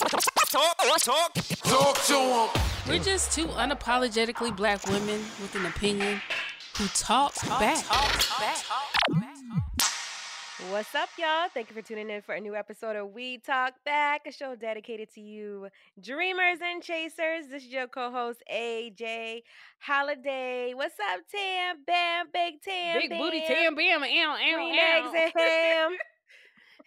Talk, talk, talk to him. We're just two unapologetically black women with an opinion who talk, talk back. Talk back. What's up, y'all? Thank you for tuning in for a new episode of We Talk Back, a show dedicated to you dreamers and chasers. This is your co-host AJ Holiday. What's up, Tam? Bam, Big Tam, Big booty Tam, Bam, and Green eggs and ham.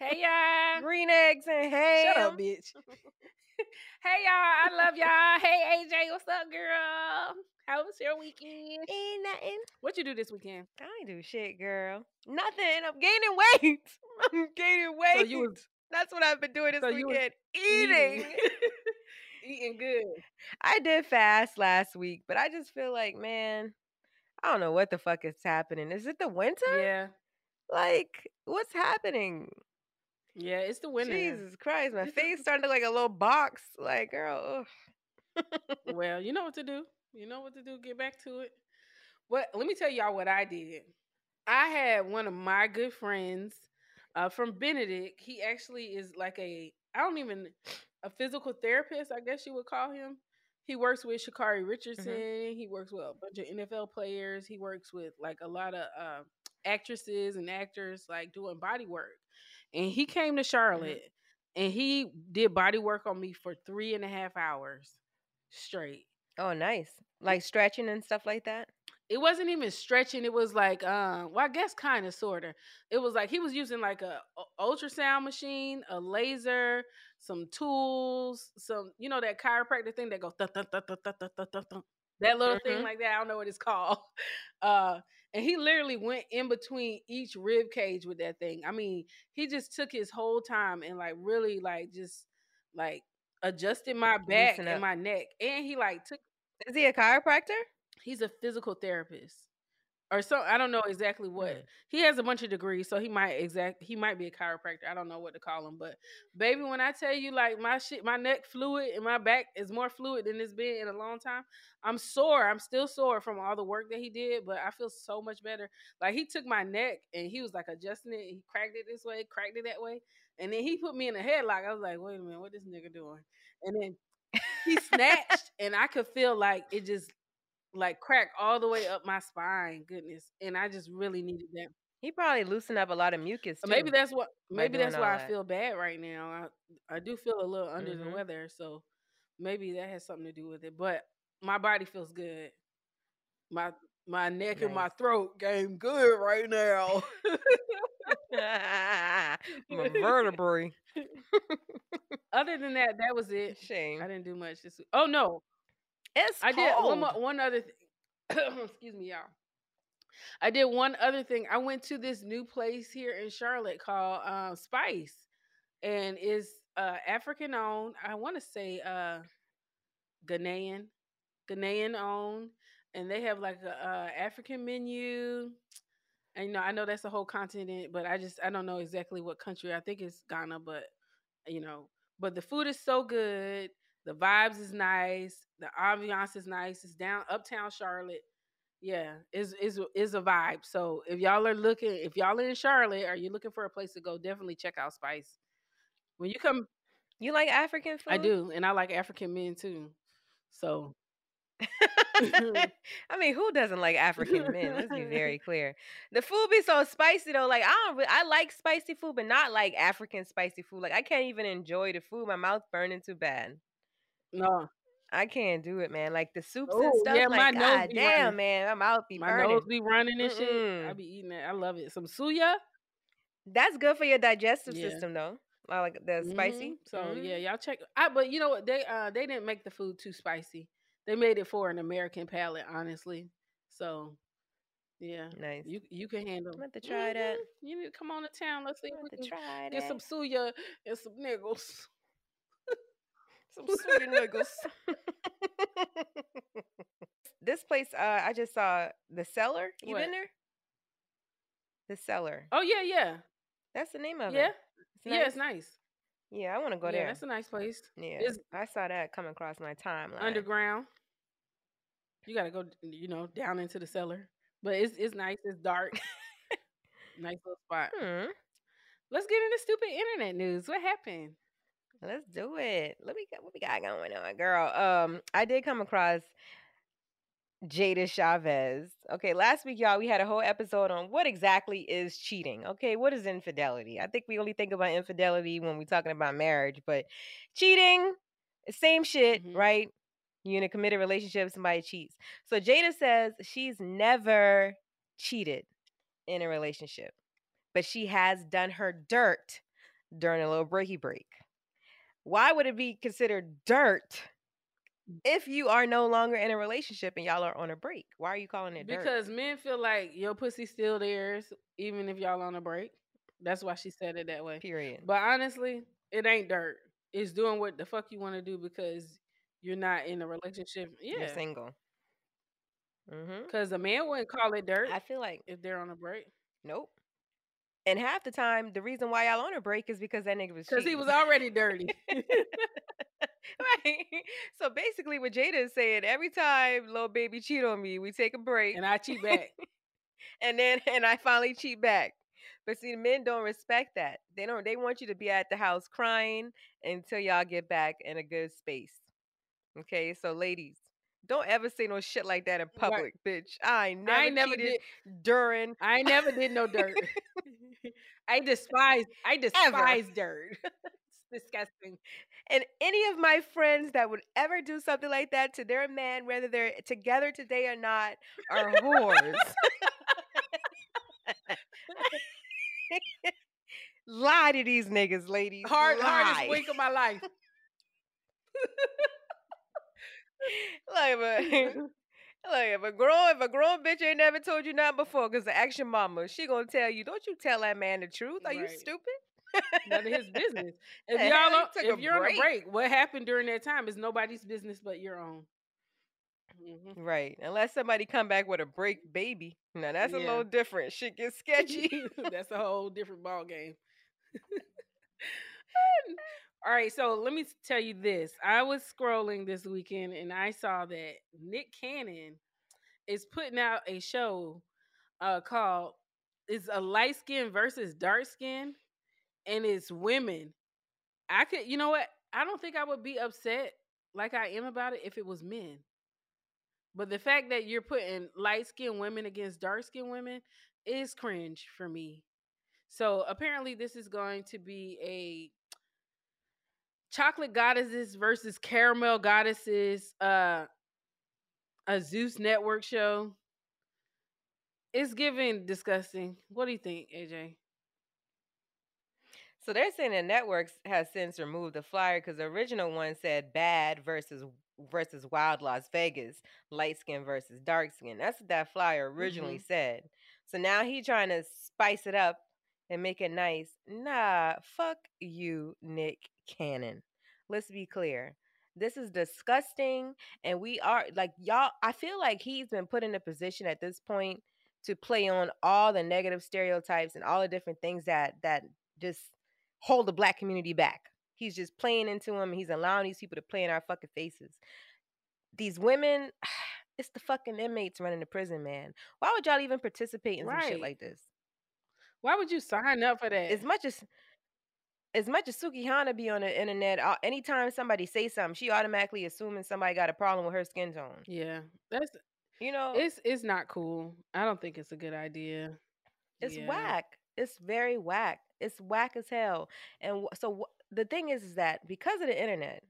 Hey y'all. Green eggs and ham. Shut up, bitch. hey y'all, I love y'all. Hey AJ, what's up, girl? How was your weekend? Ain't nothing. What you do this weekend? I ain't do shit, girl. Nothing. I'm gaining weight. I'm gaining weight. So you was That's what I've been doing this so weekend. Eating. eating good. I did fast last week, but I just feel like, man, I don't know what the fuck is happening. Is it the winter? Yeah. Like, what's happening? Yeah, it's the winter. Jesus Christ, my face starting to look like a little box. Like, girl, well, you know what to do. You know what to do. Get back to it. What? Let me tell y'all what I did. I had one of my good friends uh, from Benedict. He actually is like a I don't even a physical therapist. I guess you would call him. He works with Sha'Carri Richardson. He works with a bunch of NFL players. He works with like a lot of uh, actresses and actors, like doing body work and he came to Charlotte and he did body work on me for three and a half hours straight. Oh, nice. Like stretching and stuff like that? It wasn't even stretching. It was like, um, well, I guess kind of, sort of. It was like he was using like a, a ultrasound machine, a laser, some tools, some, you know, that chiropractor thing that goes, that little mm-hmm. thing like that. I don't know what it's called. Uh, and he literally went in between each rib cage with that thing. I mean, he just took his whole time and like really like just like adjusted my back and my neck, and he like took. Is he a chiropractor? He's a physical therapist. Or so I don't know exactly what Mm. he has a bunch of degrees, so he might exact he might be a chiropractor. I don't know what to call him, but baby, when I tell you like my shit, my neck fluid and my back is more fluid than it's been in a long time. I'm sore. I'm still sore from all the work that he did, but I feel so much better. Like he took my neck and he was like adjusting it. He cracked it this way, cracked it that way, and then he put me in a headlock. I was like, wait a minute, what this nigga doing? And then he snatched, and I could feel like it just like crack all the way up my spine. Goodness, and I just really needed that. He probably loosened up a lot of mucus. Too. Maybe that's what. Maybe that's why I feel bad right now. I I do feel a little under the Mhm. weather, so maybe that has something to do with it. But my body feels good. My my neck and my throat game good right now. my vertebrae. Other than that, that was it. Shame. I didn't do much this week. Oh no, It's I did one more, one other thing. Excuse me, y'all. I did one other thing. I went to this new place here in Charlotte called uh, Spice, and it's uh, African owned. I want to say uh, Ghanaian, Ghanaian owned, and they have like a, uh African menu. And you know, I know that's a whole continent, but I just I don't know exactly what country. I think it's Ghana, but you know, but the food is so good. The vibes is nice. The ambiance is nice. It's down uptown Charlotte. Yeah, is is is a vibe. So if y'all are looking, if y'all are in Charlotte, are you looking for a place to go? Definitely check out Spice. When you come, You like African food? I do, and I like African men too. So I mean, who doesn't like African men? Let's be very clear. The food be so spicy though. Like I don't, re- I like spicy food, but not like African spicy food. Like I can't even enjoy the food. My mouth burning too bad. No, I can't do it, man. Like the soups and Oh, stuff. yeah, my like, nose God be damn, running. man, my mouth be my burning. nose be running and shit. I Mm-mm. be eating that. I love it. Some suya. That's good for your digestive Yeah. system, though. I like the spicy. Mhm. So Mhm. yeah, y'all check. I but you know what they uh they didn't make the food too spicy. They made it for an American palate, honestly. So yeah, nice. you you can handle. I'm about to try that. Mhm. You need to come on to town. Let's see if I'm we to can try get some suya and some niggles. Some sweet niggles. this place, uh, I just saw the cellar. You What? been there? The cellar. Oh yeah, yeah, That's the name of yeah, it. It's yeah. It's nice. Yeah, I want to go yeah, there. that's a nice place. yeah, it's- I saw that come across my timeline. Underground. You gotta go, you know, down into the cellar. But it's it's nice. It's dark. nice little spot. Hmm. Let's get into stupid internet news. What happened? Let's do it. Let me what we got going on, girl. Um, I did come across Jayda Cheaves. Okay, last week, y'all, we had a whole episode on what exactly is cheating. Okay, what is infidelity? I think we only think about infidelity when we're talking about marriage, but cheating, same shit, Mhm. right? You're in a committed relationship, somebody cheats. So Jayda says she's never cheated in a relationship, but she has done her dirt during a little breaky break. Why would it be considered dirt if you are no longer in a relationship and y'all are on a break? Why are you calling it dirt? Because men feel like your pussy's still theirs, even if y'all on a break. That's why she said it that way. Period. But honestly, it ain't dirt. It's doing what the fuck you want to do because you're not in a relationship. You're Yeah. single. Mm-hmm. Because a man wouldn't call it dirt I feel like if they're on a break. nope. And half the time, the reason why y'all on a break is because that nigga was cheating. Because he was already dirty. right. So basically, what Jayda is saying, every time little baby cheat on me, we take a break, and I cheat back. and then and I finally cheat back. But see, men don't respect that. They don't. They want you to be at the house crying until y'all get back in a good space. Okay, so ladies, don't ever say no shit like that in Right. public, bitch. I never, I never did. during. I ain't never did no dirt. I despise. I despise dirt. it's disgusting. And any of my friends that would ever do something like that to their man, whether they're together today or not, are whores. Lie to these niggas, ladies. Hard, Lie. hardest week of my life. like, but, like if a grown if a grown bitch ain't never told you nothing before, cause the action mama, she gonna tell you. Don't you tell that man the truth? Are you stupid? None of his business. If The y'all, hell, you on, took if you're on a break. break, what happened during that time is nobody's business but your own. Mhm. Right. Unless somebody come back with a break baby. Now that's a little different. Shit gets sketchy. That's a whole different ball game. All right, so let me tell you this. I was scrolling this weekend and I saw that Nick Cannon is putting out a show uh called it's a light skin versus dark skin and it's women. I could you know what? I don't think I would be upset like I am about it if it was men. But the fact that you're putting light skinned women against dark skinned women is cringe for me. So apparently, this is going to be a chocolate goddesses versus caramel goddesses, uh, a Zeus network show. It's giving disgusting. What do you think, AJ? So they're saying the networks has since removed the flyer because the original one said bad versus versus wild Las Vegas, light skin versus dark skin. That's what that flyer originally said. So now he trying to spice it up and make it nice. Nah, fuck you, Nick Cannon. Let's be clear. This is disgusting, and we are like y'all. I feel like he's been put in a position at this point to play on all the negative stereotypes and all the different things that that just hold the black community back. He's just playing into them. He's allowing these people to play in our fucking faces. These women, it's the fucking inmates running the prison, man. Why would y'all even participate in some shit like this? Why would you sign up for that? As much as as much as Sukihana be on the internet, anytime somebody say something, she automatically assuming somebody got a problem with her skin tone. yeah, that's You know, it's it's not cool. I don't think it's a good idea. It's Yeah. whack. It's very whack. It's whack as hell. And so the thing is, is that because of the internet,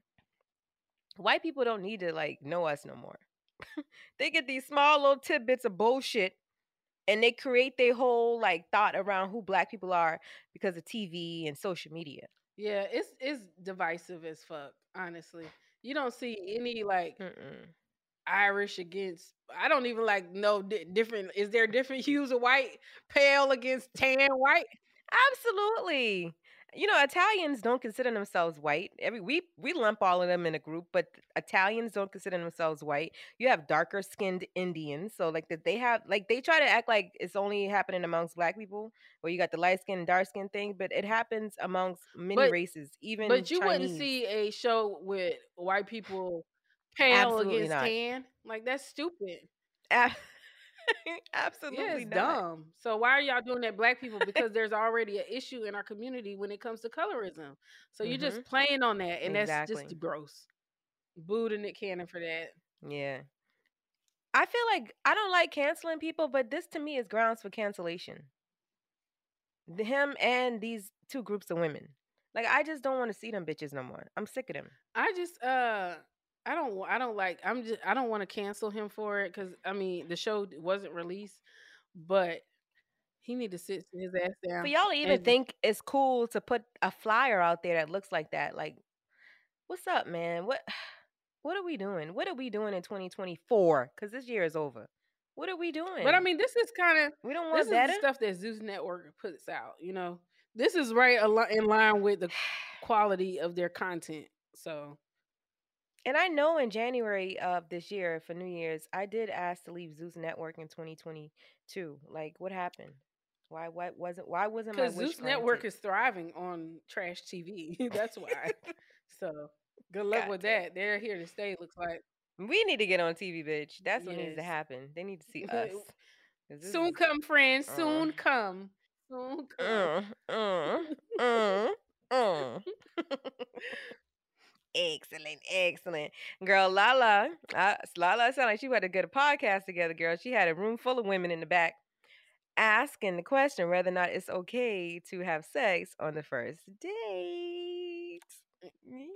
white people don't need to like know us no more. they get these small little tidbits of bullshit, and they create their whole like thought around who black people are because of TV and social media. Yeah, it's it's divisive as fuck. Honestly, you don't see any like Mm-mm. Irish against. I don't even like know di- different. Is there different hues of white? Pale against tan white? Absolutely. You know, Italians don't consider themselves white. Every we we lump all of them in a group, but Italians don't consider themselves white. You have darker skinned Indians, so like that they have like they try to act like it's only happening amongst black people, where you got the light skin and dark skin thing, but it happens amongst many But- races, even But you wouldn't see a show with white people pale Absolutely against not. tan. Like that's stupid. Ab- Yeah, Absolutely it's not. dumb. So why are y'all doing that, black people? Because there's already an issue in our community when it comes to colorism. So you're just playing on that, and that's just gross. Boo to Nick Cannon for that. Yeah. I feel like I don't like canceling people, but this to me is grounds for cancellation. Him and these two groups of women. Like I just don't want to see them bitches no more. I'm sick of them. I just uh I don't I don't like I'm just I don't want to cancel him for it cuz I mean the show wasn't released but he need to sit his ass down. For y'all even and- think it's cool to put a flyer out there that looks like that, like, what's up, man? What what are we doing? What are we doing in 2024? Because this year is over. What are we doing? But I mean this is kind of we don't this want is better. the stuff that Zeus Network puts out, you know. This is right in line with the quality of their content. So, And I know in January of this year for New Year's, I did ask to leave Zeus Network in 2022. Like, what happened? Why? Why wasn't? Why wasn't my Zeus Network is thriving on trash TV. That's why. so, good luck with Goddamn. that. They're here to stay looks like. We need to get on TV, bitch. That's what needs to happen. They need to see us. Soon is- come, friends. uh, Soon come. Soon come. Uh, uh, uh, uh. Excellent, excellent, girl. Lala, uh, Lala sounded like she had to get a podcast together, girl. She had a room full of women in the back asking the question whether or not it's okay to have sex on the first date.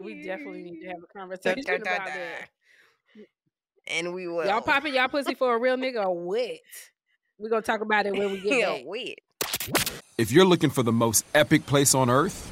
We definitely need to have a conversation da, da, about da. that. And we will. Y'all popping y'all pussy for a real nigga or what? We're gonna talk about it when we get Yeah, back. wait. If you're looking for the most epic place on earth,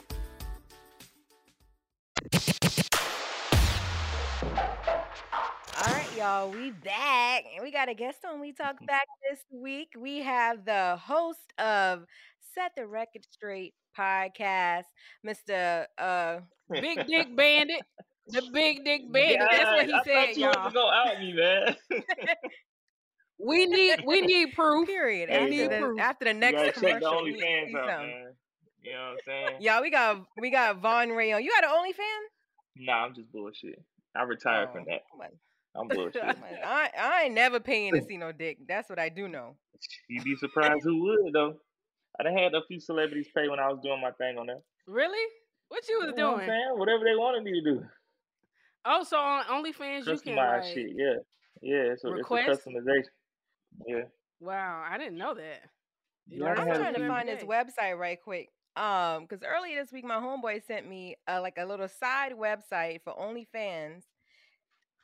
All right, y'all, we back and we got a guest on We Talk Back this week. We have the host of Set the Record Straight podcast, Mr. Uh Big Dick Bandit. The Big Dick Bandit. That's what he I said, thought you wanted y'all. to go out me, man. We need we need proof. Period. Hey, After man. the, proof. after the next gotta check the commercial, we OnlyFans need out, man. You know what I'm saying? Y'all, we got we got Von Rhe' on. You got an OnlyFans? Nah, I'm just bullshit. I retired Oh, from that. come. I'm bullshit. I I ain't never paying to see no dick. That's what I do know. You'd be surprised who would though. I done had a few celebrities pay when I was doing my thing on that. Really? What you was You know what I'm doing? saying? Whatever they wanted me to do. Oh, so on OnlyFans you can Customize like shit, yeah. Yeah, so request? it's a customization. Yeah. Wow, I didn't know that. You Yeah, I learn I'm trying to find his website right quick. Um, because earlier this week my homeboy sent me uh, like a little side website for OnlyFans.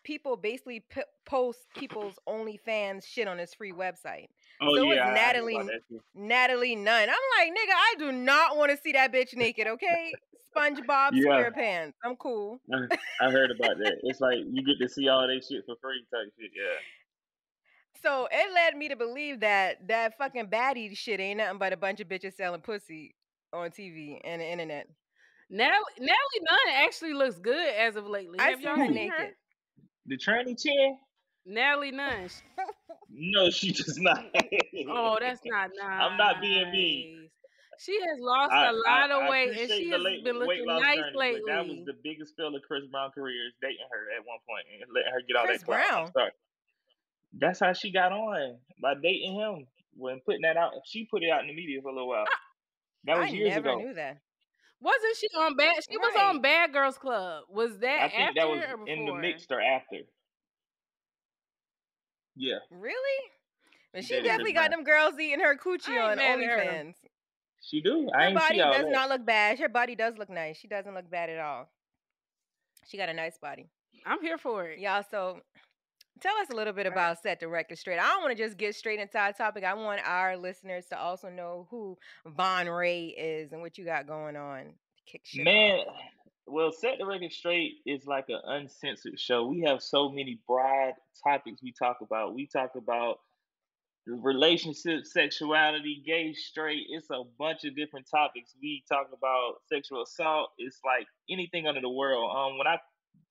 People basically p- post people's OnlyFans shit on this free website. Oh so yeah, it's Natalie about that too. Natalie Nunn. I'm like, nigga, I do not want to see that bitch naked, okay? SpongeBob Yeah. SquarePants. I'm cool. I, I heard about that. It's like you get to see all that shit for free type shit. Yeah. So it led me to believe that that fucking baddie shit ain't nothing but a bunch of bitches selling pussy on TV and the internet. Natalie, Natalie Nunn actually looks good as of lately. I Have y'all seen her her? The tranny chin? Natalie Nunn. No, she does not. Oh, that's not nice. I'm not being mean. She has lost I, a lot I, of I weight, and she has late, been looking nice journey, lately. that was the biggest fail of Chris Brown career is dating her at one point and letting her get all Chris that clout. Brown? sorry. That's how she got on by dating him when putting that out. She put it out in the media for a little while. That was I years never ago. knew that. Wasn't she on bad? She was on Bad Girls Club. Was that I think after that was in the mix or after. Yeah. Really? But she definitely got them girls eating her coochie on. OnlyFans. She do. I Her body does that. not look bad. Her body does look nice. She doesn't look bad at all. She got a nice body. I'm here for it. Y'all, so tell us a little bit about Set the Record Straight. I don't want to just get straight into our topic. I want our listeners to also know who Von Rhe' is and what you got going on. shit off. Man, well, set the record straight is like an uncensored show. We have so many broad topics we talk about. We talk about relationships, sexuality, gay, straight. It's a bunch of different topics. We talk about sexual assault. It's like anything under the world. Um, when I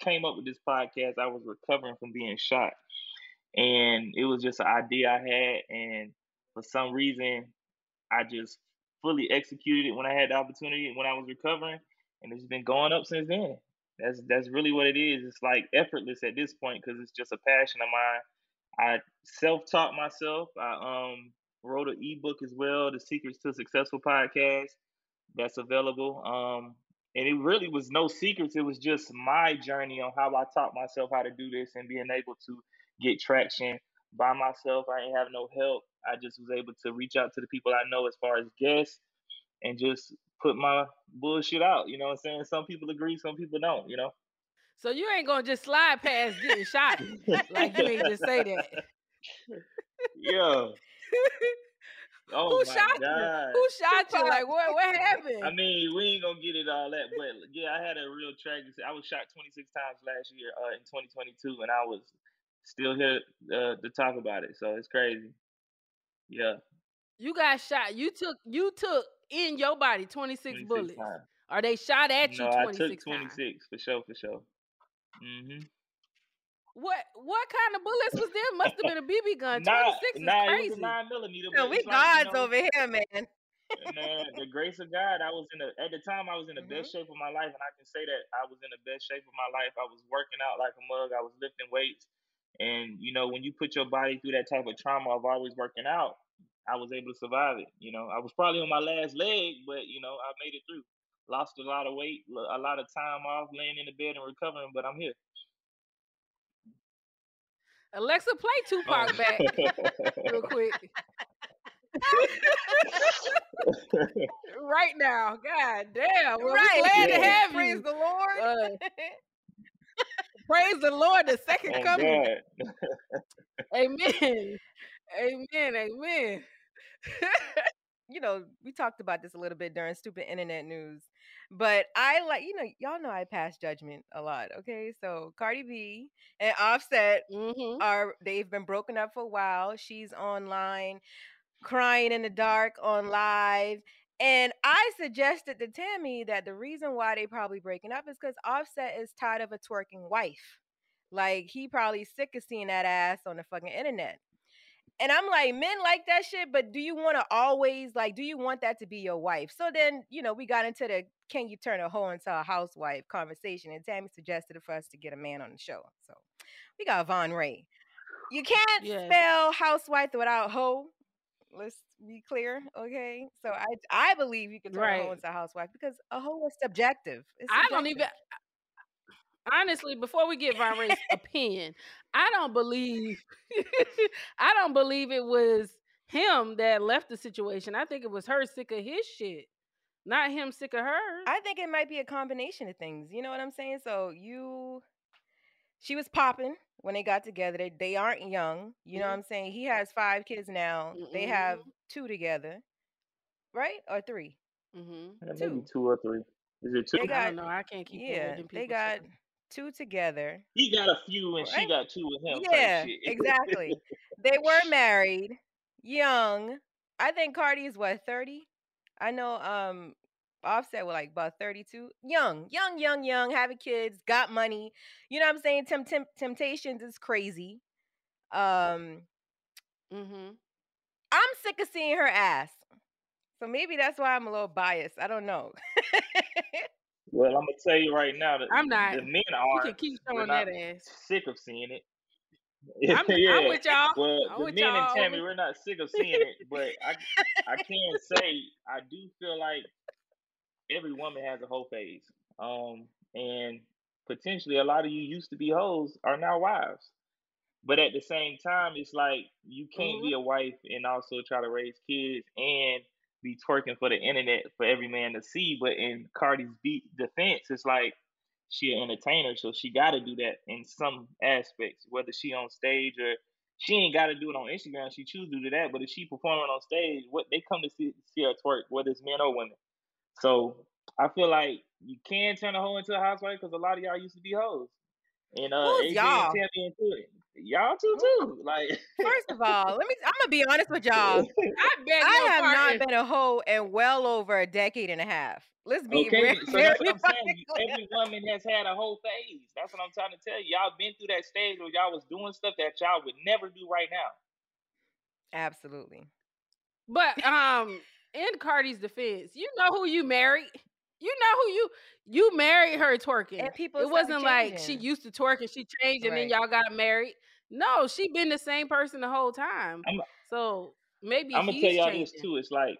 came up with this podcast, I was recovering from being shot, and it was just an idea I had, and for some reason, I just fully executed it when I had the opportunity when I was recovering, and it's been going up since then. That's that's really what it is. It's like effortless at this point because it's just a passion of mine. I self-taught myself. I um wrote an ebook as well, The Secrets to a Successful Podcast. That's available. Um, and it really was no secrets. It was just my journey on how I taught myself how to do this and being able to get traction by myself. I didn't have no help. I just was able to reach out to the people I know as far as guests and just put my bullshit out. You know what I'm saying? Some people agree, some people don't, you know? So you ain't gonna just slide past getting shot. like you ain't just say that. Yeah. Oh Who shot God. you? Who shot you? Like what? What happened? I mean, we ain't gonna get it all that, but yeah, I had a real tragic. I was shot 26 times last year uh, in 2022, and I was still here uh, to talk about it. So it's crazy. Yeah, you got shot. You took you took in your body 26, 26 bullets. times. Or they shot at you No, I 26 took times. 26 for sure, for sure. hmm What what kind of bullets was there? Must have been a BB gun. 26 Nah, is nah, crazy. it nine millimeter. Yo, we it's like, you gods know, over here, man. man, the grace of God, I was in the at the time I was in the Mm-hmm. best shape of my life, and I can say that I was in the best shape of my life. I was working out like a mug. I was lifting weights, and you know when you put your body through that type of trauma of always working out, I was able to survive it. You know, I was probably on my last leg, but you know I made it through. Lost a lot of weight, a lot of time off, laying in the bed and recovering, but I'm here. Alexa, play Tupac Oh. back real quick. right now. God damn. Well, Right. we're glad to Yeah. have Praise you. the Lord. Uh, praise the Lord, the second Oh coming. Amen. Amen. Amen. you know, we talked about this a little bit during stupid internet news, but I like, you know, y'all know I pass judgment a lot. Okay, so Cardi B and Offset Mhm. are they've been broken up for a while. She's online crying in the dark on live. And I suggested to Tammy that the reason why they probably breaking up is because Offset is tired of a twerking wife. Like he probably sick of seeing that ass on the fucking internet. And I'm like, men like that shit, but do you want to always like, do you want that to be your wife? So then, you know, we got into the can you turn a hoe into a housewife conversation, and Tammy suggested for us to get a man on the show. So we got Von Rhe'. You can't spell housewife without hoe. Let's be clear, okay? So I I believe you can turn a hoe into a housewife because a hoe is subjective. It's I don't even honestly, before we get Von Rhe's opinion, I don't believe I don't believe it was him that left the situation. I think it was her sick of his shit. Not him sick of her. I think it might be a combination of things. You know what I'm saying? So you, she was popping when they got together. They they aren't young. You know what I'm saying? He has five kids now. They have two together, right or three? Mm-hmm. Yeah, maybe two or three. Is it two? They got I don't know. I can't keep yeah. They got shit. Two together. He got a few and she got two with him. Yeah, exactly. they were married, young. I think Cardi is what thirty. I know. Um, Offset was like about thirty-two. Young, young, young, young. Having kids, got money. You know what I'm saying? Tem- tem- Temptations is crazy. Um, Mm-hmm. I'm sick of seeing her ass. So maybe that's why I'm a little biased. I don't know. Well, I'm gonna tell you right now that I'm not. the men You are. can keep showing that ass. sick of seeing it. I'm, yeah. I'm with y'all. Well, I'm the with men and y'all. Tammy, we're not sick of seeing it, but I I can say I do feel like every woman has a whole phase. Um, and potentially a lot of you used to be hoes are now wives. But at the same time, it's like you can't be Mhm. a wife and also try to raise kids and be twerking for the internet for every man to see. But in Cardi's beat defense, it's like she an entertainer, so she got to do that in some aspects, whether she on stage or she ain't got to do it on Instagram. She choose to do that, but if she performing on stage, what they come to see, see her twerk, whether it's men or women. So I feel like you can turn a hoe into a housewife because a lot of y'all used to be hoes, and uh, Who's AJ y'all? and Tammy into it. Y'all too too. Like First of all, let me. I'm gonna be honest with y'all. I beg I your have pardon. not been a hoe in well over a decade and a half. Let's be Okay, very, so that's what I'm saying. fucking You- clear. Every woman has had a whole phase. That's what I'm trying to tell you. Y'all been through that stage where y'all was doing stuff that y'all would never do right now. Absolutely. But um, in Cardi's defense, you know who you married. You know who you you married her twerking. And people it wasn't like she used to twerk and she changed and then y'all got married. No, she been the same person the whole time. I'm, So maybe I'm gonna tell y'all changing. this too. It's like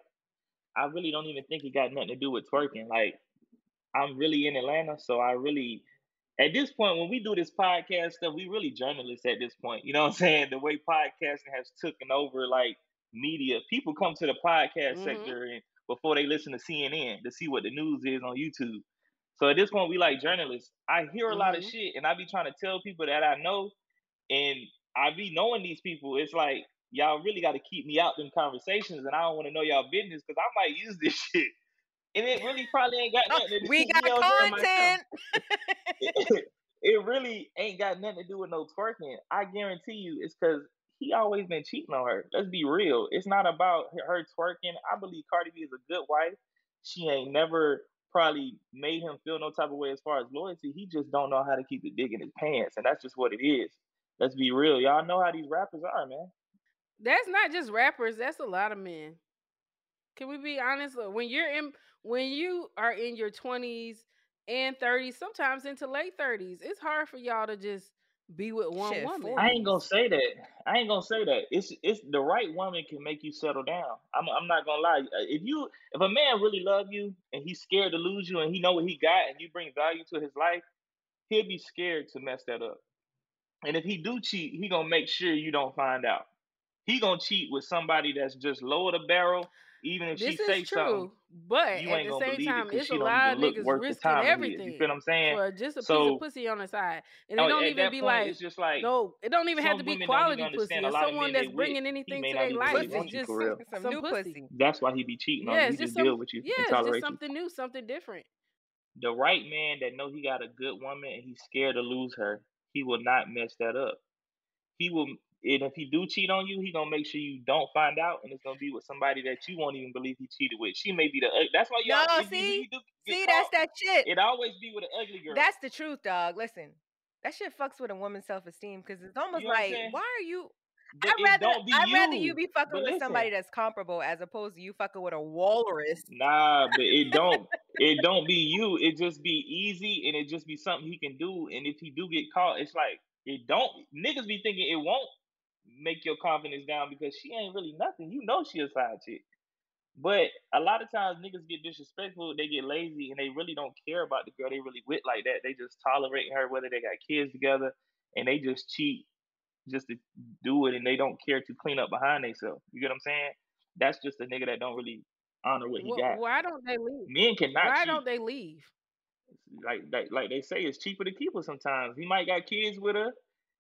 I really don't even think it got nothing to do with twerking. Like I'm really in Atlanta, so I really at this point when we do this podcast stuff, we really journalists at this point. You know what I'm saying? The way podcasting has taken over like media. People come to the podcast Mhm. sector and before they listen to CNN to see what the news is on YouTube. So at this point we like journalists. I hear a lot of Mhm. shit and I be trying to tell people that I know and I be knowing these people. It's like y'all really got to keep me out in conversations, and I don't want to know y'all business because I might use this shit, and it really probably ain't got nothing to. We got know what I'm saying, myself. content. it really ain't got nothing to do with no twerking. I guarantee you, it's because he always been cheating on her. Let's be real. It's not about her- twerking. I believe Cardi B is a good wife. She ain't never probably made him feel no type of way as far as loyalty. He just don't know how to keep the dick in his pants, and that's just what it is. Let's be real. Y'all know how these rappers are, man. That's not just rappers. That's a lot of men. Can we be honest? When you're in, when you are in your twenties and thirties, sometimes into late thirties, it's hard for y'all to just be with one Shit, woman. I ain't gonna say that. I ain't gonna say that. It's it's the right woman can make you settle down. I'm I'm not gonna lie. Uh, If you if a man really love you and he's scared to lose you and he know what he got and you bring value to his life, he'll be scared to mess that up. And if he do cheat, he gonna make sure you don't find out. He gonna cheat with somebody that's just lower the barrel. Even if This she is say something, true, but you at the same time, it it's a lot of niggas risking everything. You everything feel what I'm saying? for just a piece of pussy on the side, and it oh, don't even be point, like it's just like no, it don't even have to be women don't even quality pussy. It's someone that's they with, bringing anything to their life. really It's just real. Some some new pussy. pussy. That's why he be cheating on Yeah, you. it's He just just deal with you Yeah, and it's just tolerate you. something new, something different. The right man that know he got a good woman and he's scared to lose her, he will not mess that up. He will, and if he do cheat on you, he gonna make sure you don't find out, and it's gonna be with somebody that you won't even believe he cheated with. She may be the. ug- That's why you, see, you do see, caught, that's that shit. it always be with an ugly girl. That's the truth, dog. Listen, that shit fucks with a woman's self esteem because it's almost You know like, why are you? But I'd rather I'd rather you you. be fucking But with listen, somebody that's comparable as opposed to you fucking with a walrus. Nah, but it don't it don't be you. It just be easy and it just be something he can do. And if he do get caught, it's like it don't niggas be thinking it won't make your confidence down because she ain't really nothing. You know she a side chick. But a lot of times niggas get disrespectful, they get lazy and they really don't care about the girl they really with like that. They just tolerate her whether they got kids together and they just cheat just to do it and they don't care to clean up behind themselves. You get what I'm saying? That's just a nigga that don't really honor what he Wh- got. Why don't they leave? Men cannot Why cheat. don't they leave? Like, like like they say, it's cheaper to keep her sometimes. He might got kids with her.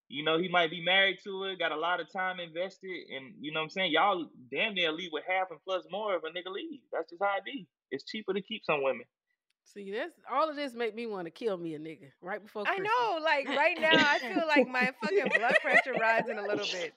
You know, he might be married to her, got a lot of time invested, and you know what I'm saying? Y'all damn near leave with half and plus more if a nigga leave. That's just how it be. It's cheaper to keep some women. See, that's all of this make me want to kill me a nigga right before I know, like right now, I feel like my fucking blood pressure rising a little bit.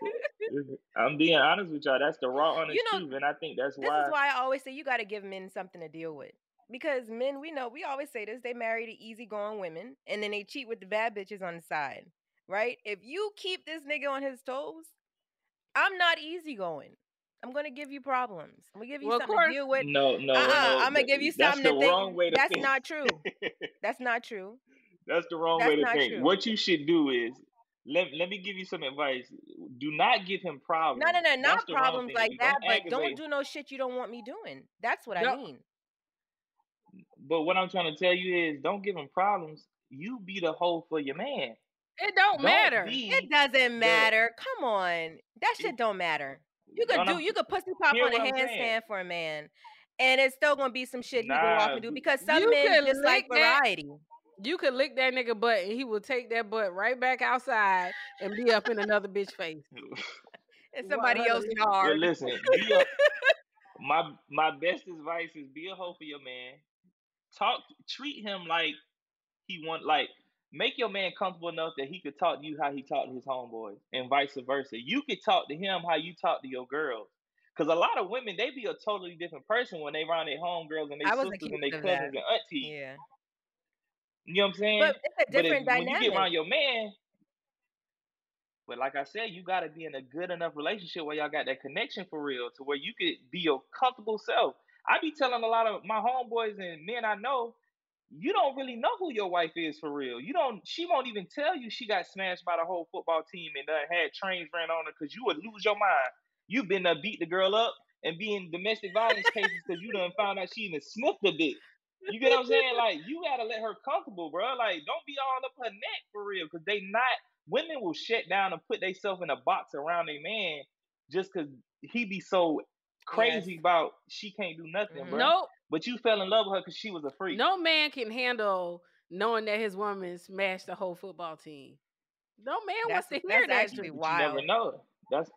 I'm being honest with y'all. That's the raw, honest You know, truth, and I think that's This why. is why I always say you got to give men something to deal with. Because men, we know, we always say this, they marry the easygoing women and then they cheat with the bad bitches on the side, right? If you keep this nigga on his toes, I'm not easygoing. I'm gonna give you problems. I'm gonna give you Well, something to deal with. No, no, uh-uh, no. I'm gonna give you that's something the to think. wrong way to That's think. not true. That's not true. That's the wrong That's way to think. true. What you should do is let, let me give you some advice. Do not give him problems. No, no, no, That's not problems thing to like do. that, but aggravate don't do no shit you don't want me doing. That's what I mean. But what I'm trying to tell you is, don't give him problems. You be the hoe for your man. It don't Don't matter. be It doesn't the. matter. Come on, that shit don't matter. You could do, you could pussy pop on a what I'm saying. handstand for a man, and it's still gonna be some shit he can walk and do because some You men could just like lick that- variety. You could lick that nigga butt and he will take that butt right back outside and be up in another bitch face. It's Want somebody her to else's lick- Well, yard. listen, be a, my my best advice is be a hoe for your man. Talk, treat him like he want, like make your man comfortable enough that he could talk to you how he talked to his homeboys, and vice versa. You could talk to him how you talk to your girls. Cause a lot of women they be a totally different person when they around their homegirls and their sisters and their cousins that. and aunties. Yeah, You know what I'm saying? but it's a But if, different when you get dynamic. around your man, but like I said, you gotta be in a good enough relationship where y'all got that connection for real, to where you could be your comfortable self. I be telling a lot of my homeboys and men I know, you don't really know who your wife is for real. You don't. She won't even tell you she got smashed by the whole football team and had trains ran on her because you would lose your mind. You've been to beat the girl up and be in domestic violence cases because you done found out she even sniffed a dick. You get what I'm saying? Like you gotta let her comfortable, bro. Like don't be all up her neck for real, because they not. Women will shut down and put themselves in a box around a man just because he be so crazy about she can't do nothing, mm-hmm. bro. Nope. But you fell in love with her because she was a freak. No man can handle knowing that his woman smashed the whole football team. No man wants That's to hear that actually. But you never know. That's.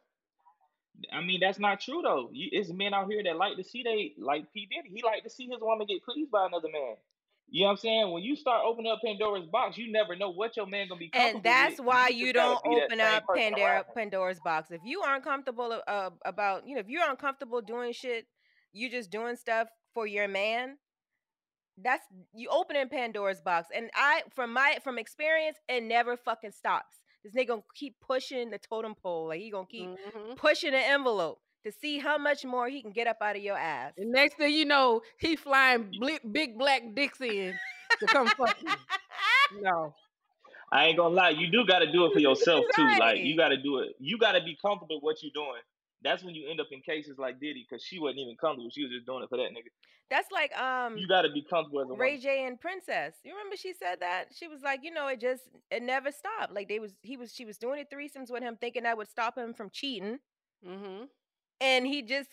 I mean, that's not true though. You, it's men out here that like to see they like P Diddy. He like to see his woman get pleased by another man. You know what I'm saying? When you start opening up Pandora's box, you never know what your man gonna be comfortable And that's with. why You you don't open up Pandora. Pandora's box. If you aren't comfortable uh, about, you know, if you're uncomfortable doing shit, you just doing stuff for your man. That's you opening Pandora's box. And I, from my from experience, it never fucking stops. This nigga gonna keep pushing the totem pole. Like he gonna keep Mhm. pushing the envelope to see how much more he can get up out of your ass. And next thing you know, he flying bli- big black dicks in to come fuck you. No. I ain't gonna lie, you do got to do it for yourself too. Like you got to do it. You got to be comfortable with what you're doing. That's when you end up in cases like Diddy, because she wasn't even comfortable. She was just doing it for that nigga. That's like um You got to be comfortable as a Ray woman. J and Princess. You remember she said that? She was like, you know, it just it never stopped. Like they was he was she was doing it threesomes with him, thinking that would stop him from cheating, Mm-hmm. And he just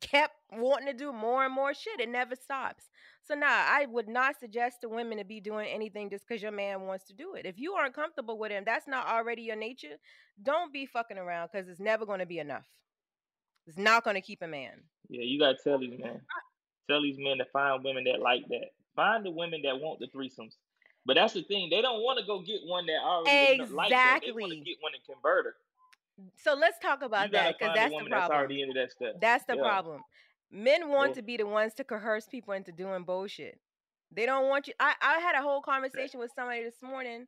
kept wanting to do more and more shit. It never stops. So nah, I would not suggest to women to be doing anything just because your man wants to do it. If you aren't comfortable with him, that's not already your nature. Don't be fucking around because it's never going to be enough. It's not going to keep a man. Yeah, you got to tell these men. Tell these men to find women that like that. Find the women that want the threesomes. But that's the thing. They don't want to go get one that already kn- like that. They want to get one and convert her. So let's talk about that because that's the woman that's problem. already into that stuff. That's the Yeah. problem. Men want Yeah. to be the ones to coerce people into doing bullshit. They don't want you. I, I had a whole conversation with somebody this morning,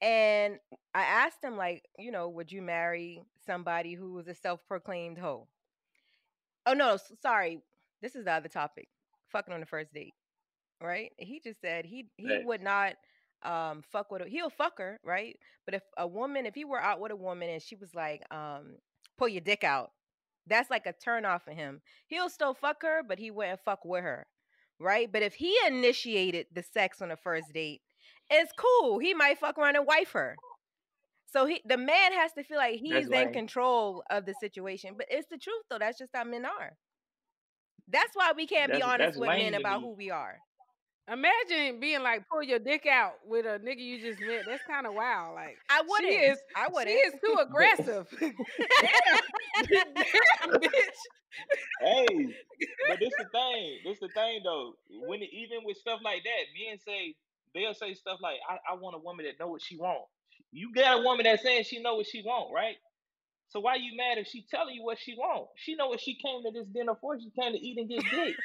and I asked him, like, you know, would you marry somebody who was a self-proclaimed hoe? Oh no, sorry. This is the other topic. Fucking on the first date, right? He just said he he Facts. would not um fuck with her. He'll fuck her, right? But if a woman, if he were out with a woman and she was like, um, pull your dick out, that's like a turn off for him. He'll still fuck her, but he wouldn't fuck with her, right? But if he initiated the sex on the first date, it's cool. He might fuck around and wife her. So he, the man has to feel like he's in control of the situation. But it's the truth, though. That's just how men are. That's why we can't be honest with men about who we are. Imagine being like pull your dick out with a nigga you just met. That's kind of wild. Like I wouldn't. She is. I wouldn't. is too aggressive. Damn, damn, bitch. hey, but this the thing. This the thing though. When it, even with stuff like that, men say they'll say stuff like, "I, I want a woman that know what she want." You got a woman that's saying she know what she want, right? So why you mad if she telling you what she want? She know what she came to this dinner for. She came to eat and get dick.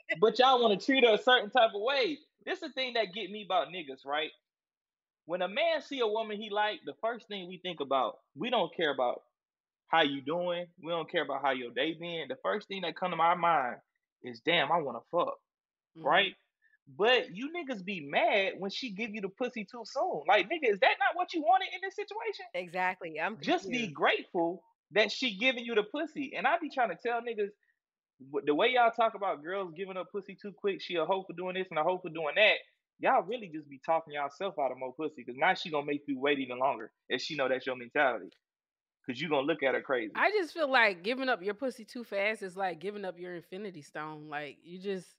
but y'all want to treat her a certain type of way. This is the thing that get me about niggas, right? When a man see a woman he like, the first thing we think about, we don't care about how you doing. We don't care about how your day been. The first thing that come to my mind is, damn, I want to fuck, Mm-hmm. right? But you niggas be mad when she give you the pussy too soon. Like, nigga, is that not what you wanted in this situation? Exactly. I'm Just be grateful that she giving you the pussy. And I be trying to tell niggas the way y'all talk about girls giving up pussy too quick, she a hoe for doing this and a hoe for doing that. Y'all really just be talking yourself out of more pussy because now she gonna make you wait even longer if she know that's your mentality. Cause you gonna look at her crazy. I just feel like giving up your pussy too fast is like giving up your infinity stone. Like you just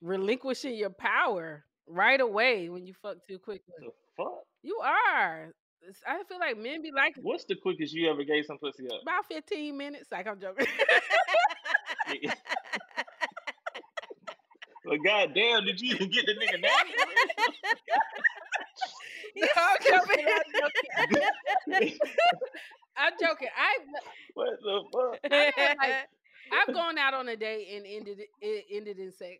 relinquishing your power right away when you fuck too quickly. The fuck? You are. I feel like men be like What's the quickest you ever gave some pussy up? about 15 minutes. Like I'm joking. But goddamn, did you even get the nigga name? I'm joking. I'm joking. I'm joking. I what the fuck? I had, like, I've gone out on a date and ended it ended in sex,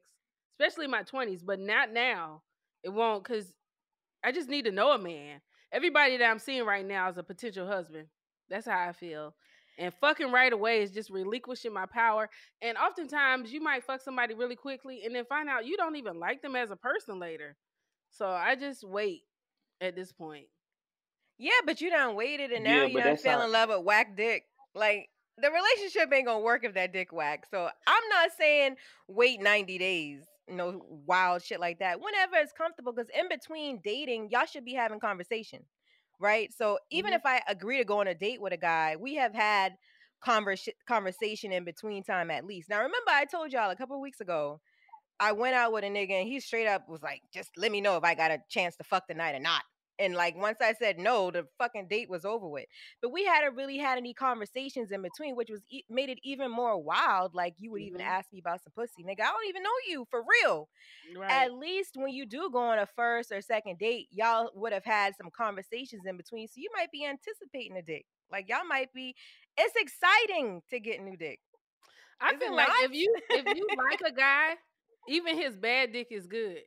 especially in my twenties. But not now. It won't because I just need to know a man. Everybody that I'm seeing right now is a potential husband. That's how I feel. And fucking right away is just relinquishing my power. And oftentimes you might fuck somebody really quickly and then find out you don't even like them as a person later. So I just wait at this point. Yeah, but you done waited and now Yeah, you but done that's fell not- in love with whack dick. Like the relationship ain't gonna work if that dick whack. So I'm not saying wait 90 days, no wild shit like that. Whenever it's comfortable, because in between dating, y'all should be having conversation, right? So even Mhm. if I agree to go on a date with a guy, we have had convers- conversation in between time at least. Now remember, I told y'all a couple of weeks ago. I went out with a nigga and he straight up was like, just let me know if I got a chance to fuck tonight or not. And like once I said no, the fucking date was over with. But we hadn't really had any conversations in between, which was e- made it even more wild. Like you would even Mhm. ask me about some pussy, nigga. I don't even know you for real. Right. At least when you do go on a first or second date, y'all would have had some conversations in between, so you might be anticipating a dick. Like y'all might be. It's exciting to get a new dick. I Is feel like not? if you if you like a guy, even his bad dick is good.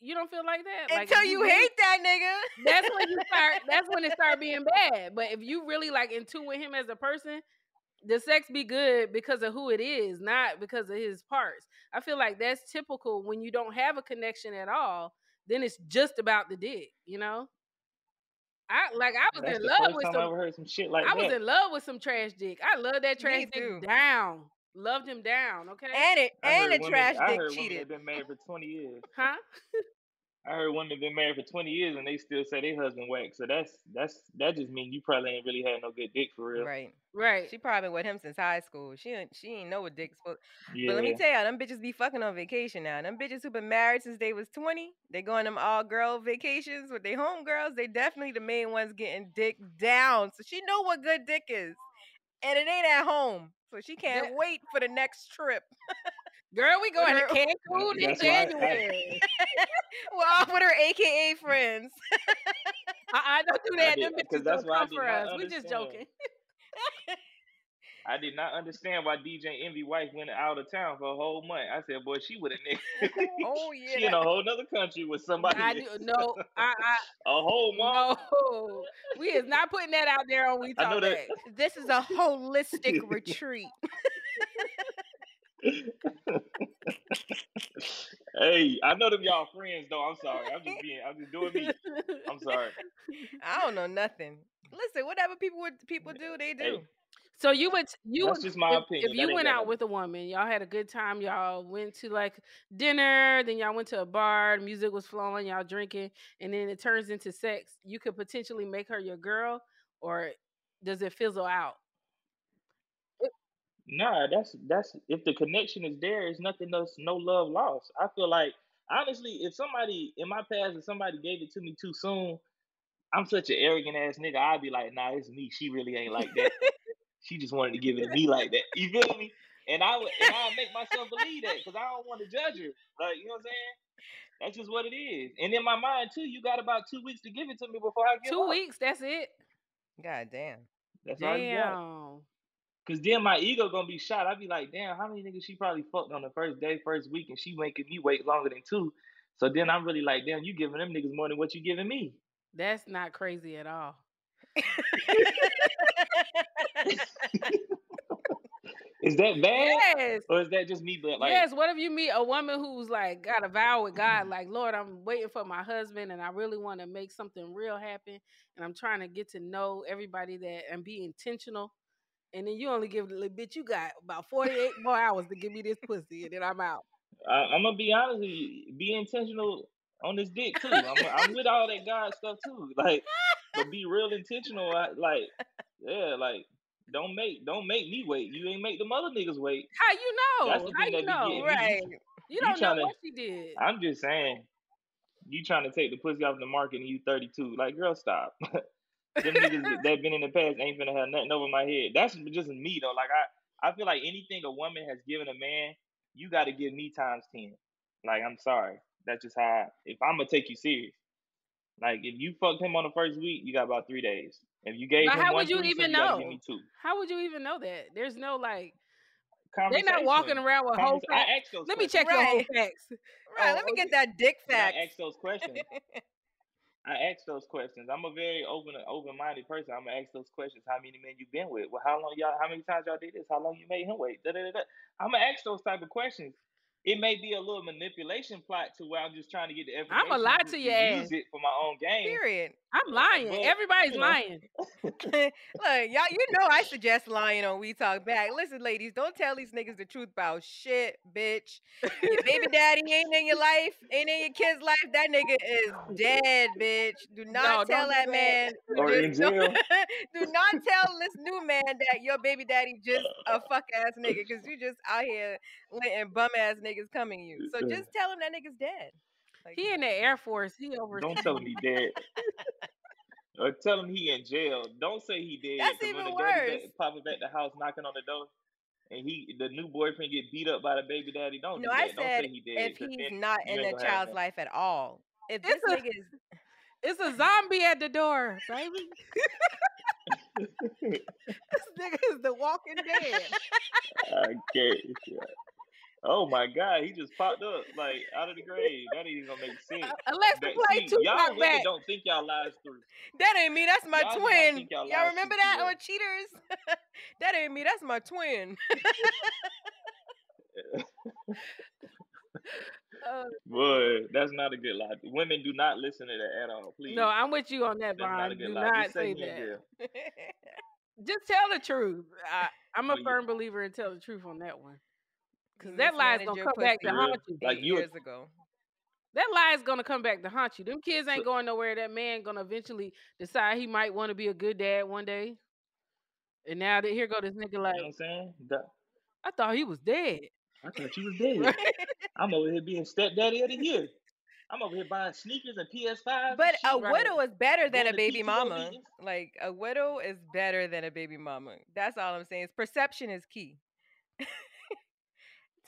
Y- You don't feel like that? Like, if Until you hate that nigga. That's when you start. That's when it start being bad. But if you really like into with him as a person, the sex be good because of who it is, not because of his parts. I feel like that's typical when you don't have a connection at all. Then it's just about the dick, you know. I like I was That's in the love first with time some. I ever heard some shit like I was in love with some trash dick. I love that trash too. dick down. Loved him down. Okay. And it I and heard a women- trash I dick heard women cheated. that been married for 20 years. Huh? I heard women that been married for 20 years and they still say their husband whack. So that's that's that just mean you probably ain't really had no good dick for real. Right. Right. She probably with him since high school. She ain't she ain't know what dick's for. Yeah. But let me tell y'all, them bitches be fucking on vacation now. Them bitches who been married since they was 20, they go on them all girl vacations with their homegirls. They definitely the main ones getting dick down. So she know what good dick is. And it ain't at home. So she can't wait for the next trip. Girl, we going to her- Cancun in That's why I- I- January. well, with her AKA friends. I, I don't do that. did- Them uh, 'cause bitches that's don't why I come for us. We just joking. I did not understand why DJ Envy wife went out of town for a whole month. I said, boy, she would have oh yeah. she in a whole nother country with somebody. I do no. I, a whole I month. no. We is not putting that out there on We I Talk know that-. This is a holistic retreat. hey, I know them y'all friends though. I'm sorry. I'm just being. I'm just doing me. I'm sorry. I don't know nothing. Listen, whatever people would people do, they do. Hey, So you would you That's would, just my if, opinion. If you went out with a woman, y'all had a good time. Y'all went to like dinner, then y'all went to a bar. Music was flowing. Y'all drinking, and then it turns into sex. You could potentially make her your girl, or does it fizzle out? Nah, that's that's if the connection is there, it's nothing else, no love lost. I feel like honestly, if somebody in my past, if somebody gave it to me too soon, I'm such an arrogant ass nigga. I'd be like, nah, it's me. She really ain't like that. she just wanted to give it to me like that. You feel me? And I would, and I make myself believe that because I don't want to judge her. Like, you know what I'm saying? That's just what it is. And in my mind too, you got about two weeks to give it to me before I give Two up. weeks. That's it. God damn. That's all you got. Damn. Cause then my ego gonna be shot. I'd be like, damn, how many niggas she probably fucked on the first day, first week, and she making me wait longer than two. So then I'm really like, damn, you giving them niggas more than what you giving me. That's not crazy at all. Is that bad? Yes. Or is that just me? But like, yes. What if you meet a woman who's like got a vow with God, like Lord, I'm waiting for my husband, and I really want to make something real happen, and I'm trying to get to know everybody that and be intentional. And then you only give a little bit. You got about 48 more hours to give me this pussy, and then I'm out. I, I'm gonna be honest with you. Be intentional on this dick too. I'm, I'm with all that God stuff too. Like, but be real intentional. Like, yeah, like don't make don't make me wait. You ain't make the mother niggas wait. How you know? That's the How thing you that know? Right. You, You don't know tryna- what she did. I'm just saying, you trying to take the pussy off the market and you 32. Like, girl, stop. Them niggas that- that been in the past ain't finna have nothing over my head. That's just me though. Like I, I feel like anything a woman has given a man, you got to give me times ten. Like I'm sorry, that's just how. I, if I'm gonna take you serious, like if you fucked him on the first week, you got about three days. If you gave But him how one would you threesome, even you gotta know? give me two. How would you even know that? There's no like. They're not walking around with whole Conversa- I facts. asked those Let me questions. check your whole facts. Oh, right, Oh, let me okay. get that dick And fact. I asked those questions. I asked those questions. I'm a very open open minded person. I'm gonna ask those questions. How many men you been with? Well, how long y'all? How many times y'all did this? How long you made him wait? Da, da, da, da. I'm gonna ask those type of questions. It may be a little manipulation plot to where I'm just trying to get the information. I'ma lie and to use- your use ass. it for my own game. Period. I'm lying. But, Everybody's you know. lying. Look, y'all, you know I suggest lying on We Talk Back. Listen, ladies, don't tell these niggas the truth about shit, bitch. Your baby daddy ain't in your life, ain't in your kid's life. That nigga is dead, bitch. Do not No, tell that that. man. Or in don't- jail. do not tell this new man that your baby daddy just a fuck ass nigga because you just out here letting bum ass niggas coming you. So just tell him that nigga's dead. Like, He in the Air Force. He over. Don't tell him he dead. or tell him he in jail. Don't say he dead. That's 'cause when even the daddy worse. back, popping back the house knocking on the door, and he the new boyfriend get beat up by the baby daddy. Don't no, do I that. Don't said say he dead. if he's not in the child's him. life at all. If this It's a- nigga is It's a zombie at the door, baby. this nigga is the Walking Dead. Okay. yeah. Oh my god, he just popped up like out of the grave. That ain't even gonna make sense. Alexa, But play see, Tupac y'all women back. don't think y'all lies through. That ain't me. That's my Y'all twin. y'all Y'all remember that well. on Cheaters? that ain't me. That's my twin. Uh, Boy, that's not a good lie. Women do not listen to that at all. Please. no, I'm with you on that, Brian. a good Do lie. not Just say say he in that. Just tell the truth. I, I'm a Oh, yeah. firm believer in tell the truth on that one. Because that lie is gonna come back to haunt you. Like you- years ago. That lie is gonna come back to haunt you. Them kids ain't going nowhere. That man gonna eventually decide he might want to be a good dad one day. And now that here go this nigga like, You know what I'm saying? That- I thought he was dead. I thought you was dead. I'm over here being stepdaddy of the year. I'm over here buying sneakers and PS5. But a and shit. widow is better than a baby mama. Like a widow is better than a baby mama. That's all I'm saying. Perception is key.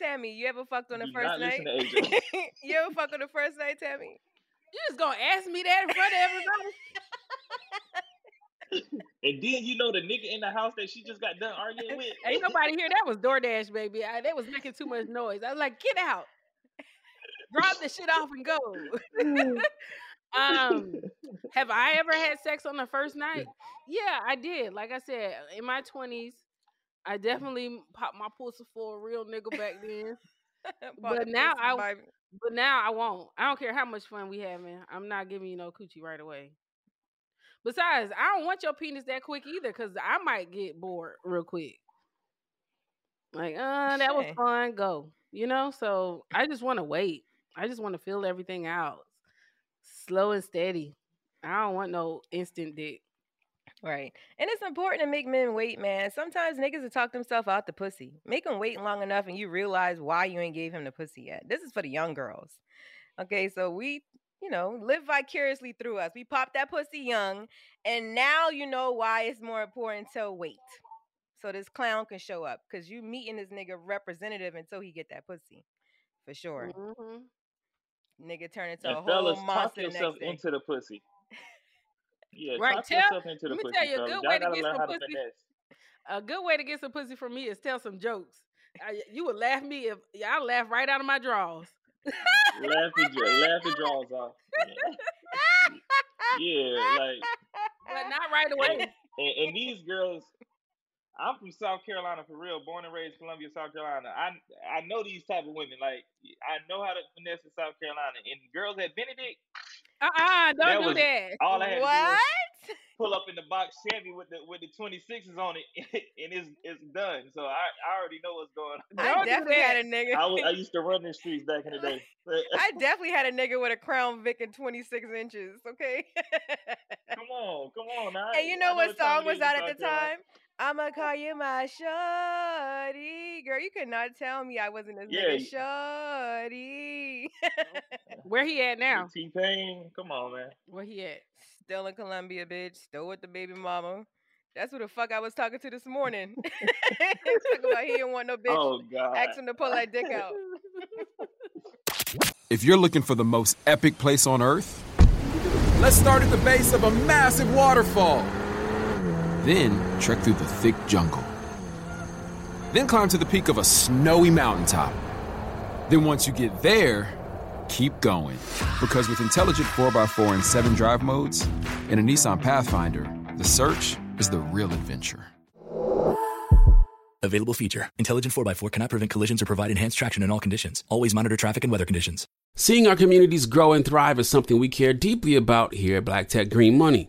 Tammy, you ever fucked on the Do first night? to you ever fucked on the first night, Tammy? You just gonna ask me that in front of everybody? And then you know the nigga in the house that she just got done arguing with. Ain't nobody here. That was DoorDash, baby. I, they was making too much noise. I was like, get out. Drop the shit off and go. um, have I ever had sex on the first night? Yeah, I did. Like I said, in my twenties, I definitely popped my pussy for a real nigga back then. But now I, but now I won't. I don't care how much fun we having. I'm not giving you no coochie right away. Besides, I don't want your penis that quick either, cause I might get bored real quick. Like, uh, that was fun. Go. You know. So I just want to wait. I just want to feel everything out, slow and steady. I don't want no instant dick. Right. And it's important to make men wait, man. Sometimes niggas will talk themselves out the pussy. Make them wait long enough and you realize why you ain't gave him the pussy yet. This is for the young girls. Okay, so we, you know, live vicariously through us. We pop that pussy young, and now you know why it's more important to wait. So this clown can show up because you meeting this nigga representative until he get that pussy. For sure. Mhm. Nigga turn into a And whole fellas, talk monster the yourself next day. into the pussy. Yeah, Right, tell- yourself into the let me pussy, tell you a good way to get some pussy. A good way to get some pussy from me is tell some jokes. I, you would laugh me if yeah, I laugh right out of my drawers. laugh the laugh the draws off. Yeah, like but not right away. and, and these girls, I'm from South Carolina for real, born and raised Columbia, South Carolina. I I know these type of women. Like I know how to finesse in South Carolina. And girls at Benedict, uh-uh, do that not do that. all I had to do What? was pull up in the box Chevy with the with the 26s on it, and it's it's done. So I, I already know what's going on. I definitely had a nigga. I, was, I used to run the streets back in the day. I definitely had a nigga with a Crown Vic in 26 inches. Okay. come on, come on. Now. and you I know what what song was out at the Carolina. time? I'ma call you my shorty. Girl, you could not tell me I wasn't a Yeah, nigga y- uh shorty. Oh, Where he at now? T Pain, come on, man. Where he at? Still in Columbia, bitch. Still with the baby mama. That's who the fuck I was talking to this morning. Talking about he didn't want no bitch. Oh God. Ask him to pull that dick out. If you're looking for the most epic place on earth, let's start at the base of a massive waterfall. Then trek through the thick jungle. Then climb to the peak of a snowy mountaintop. Then once you get there, keep going. Because with intelligent 4x4 and 7 drive modes and a Nissan Pathfinder, the search is the real adventure. Available feature. Intelligent 4x4 cannot prevent collisions or provide enhanced traction in all conditions. Always monitor traffic and weather conditions. Seeing our communities grow and thrive is something we care deeply about here at Black Tech Green Money.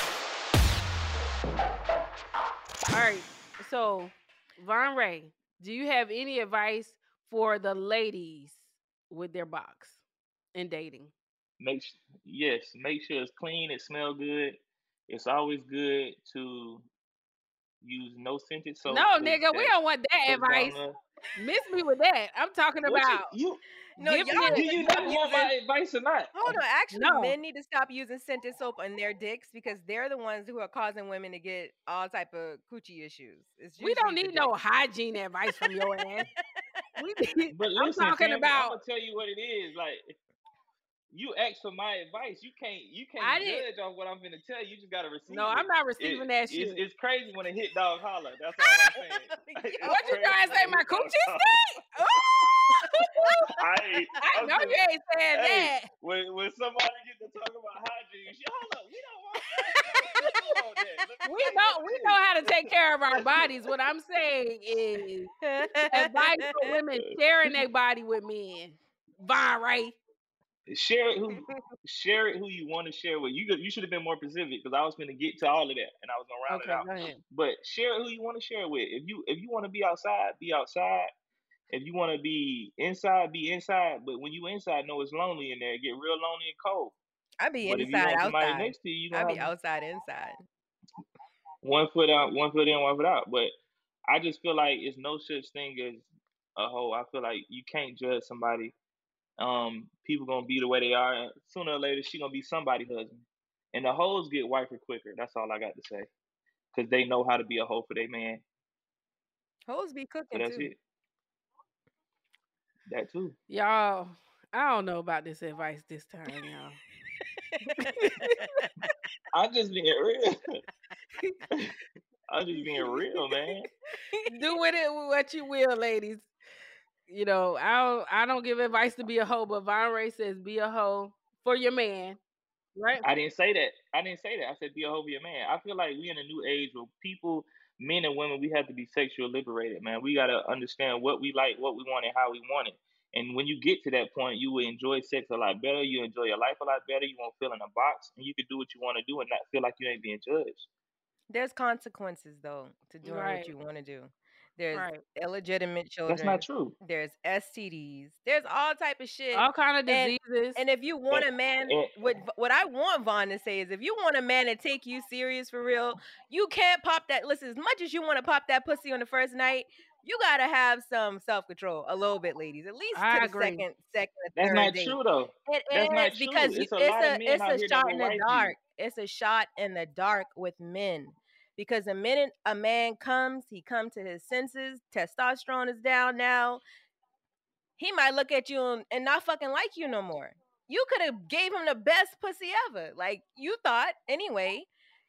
All right. So, Von Rhe', do you have any advice for the ladies with their box in dating? Make yes, make sure it's clean. It smell good. It's always good to use no scented soap. no, nigga, we don't want that advice. Miss me with that. I'm talking What you about you No, giving y'all it. do you stop not want my advice or not? Hold on, actually, No, men need to stop using scented soap on their dicks because they're the ones who are causing women to get all type of coochie issues. It's we don't need no hygiene advice from your ass. We need, But I'm listen, talking Tammy, I'm gonna tell you what it is. Like you ask for my advice, you can't you can't I judge off what I'm gonna tell you. You just gotta receive No, it. I'm not It, receiving that it's, shit. it's crazy when a hit dog holler. That's all I'm saying. What you trying to say? My coochie stink? I I know you ain't saying hey that. when when somebody get to talk about hygiene, she hold up. We don't want that. We don't want that. Let me We know we know how to take care of our bodies. What I'm saying is advice for women sharing their body with men. Von Rhe'. Share it who share it who you want to share with. You you should have been more specific because I was going to get to all of that and I was going to round Okay, it out. But share it who you want to share with. If you if you want to be outside, be outside. If you want to be inside, be inside. But when you inside, know it's lonely in there. It get real lonely and cold. I be But inside, outside. next to you, you I be outside, inside. one foot out, one foot in, one foot out. But I just feel like it's no such thing as a whole. I feel like you can't judge somebody. Um, people gonna be the way they are. Sooner or later, she gonna be somebody's husband. And the hoes get wifer quicker. That's all I got to say. Cause they know how to be a hoe for their man. Hoes be So cooking that's too. it. That too. Y'all, I don't know about this advice this time, y'all. I'm just being real. I'm just being real, man. Do with it what you will, ladies. You know, I don't I don't give advice to be a hoe, but Von Rhe' says be a hoe for your man. Right? I didn't say that. I didn't say that. I said be a hoe for your man. I feel like we in a new age where people, men and women, we have to be sexual liberated, man. We gotta understand what we like, what we want, and how we want it. And when you get to that point, you will enjoy sex a lot better. You enjoy your life a lot better. You won't feel in a box, and you can do what you want to do and not feel like you ain't being judged. There's consequences though to doing Right. what you want to do. There's Right. illegitimate children. That's not true. There's STDs. There's all type of shit. All kind of And, diseases. and if you want a man, what what I want Von to say is, if you want a man to take you serious for real, you can't pop that. Listen, as much as you want to pop that pussy on the first night, you gotta have some self control a little bit, ladies. At least I to the second, second, that's not date. true though. It That's not is true. because you, It's a it's a it's a shot in the wife you. dark. It's a shot in the dark with men. Because the minute a man comes, he come to his senses. Testosterone is down now. He might look at you and, and not fucking like you no more. You could have gave him the best pussy ever, like you thought. Anyway,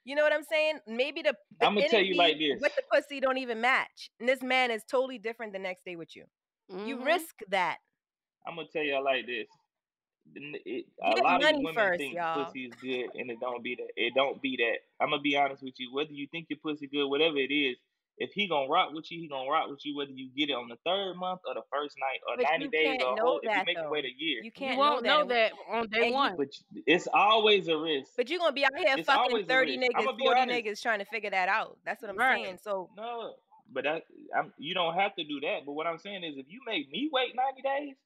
you know what I'm saying? Maybe the, the I'm gonna tell you like this. with the pussy don't even match. And this man is totally different the next day with you. You Mhm. risk that. I'm gonna tell y'all like this. The It, a Get lot of women first, think y'all. pussy is good, and it don't be that. It don't be that. I'm gonna be honest with you. Whether you think your pussy good, whatever it is, if he gonna rock with you, he gonna rock with you. Whether you get it on the third month or the first night or But 90 you days can't or a know whole, if you make him though. wait a year, You You can't know won't that. know that on day and you one. but it's always a risk. but you're gonna be out here It's fucking 30 niggas, 40 honest. niggas trying to figure that out. That's what I'm Right. saying. So No, but that I'm, you don't have to do that. But what I'm saying is, if you make me wait 90 days,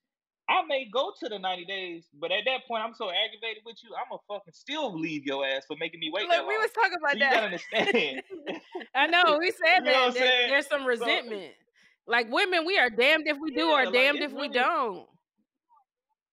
I may go to the 90 days. But at that point, I'm so aggravated with you, I'm gonna fucking still leave your ass for making me wait that look, we long. was talking So about you gotta understand. I know we said you that. There, there's some So resentment. Like women, we are damned if we do yeah, or damned if we don't.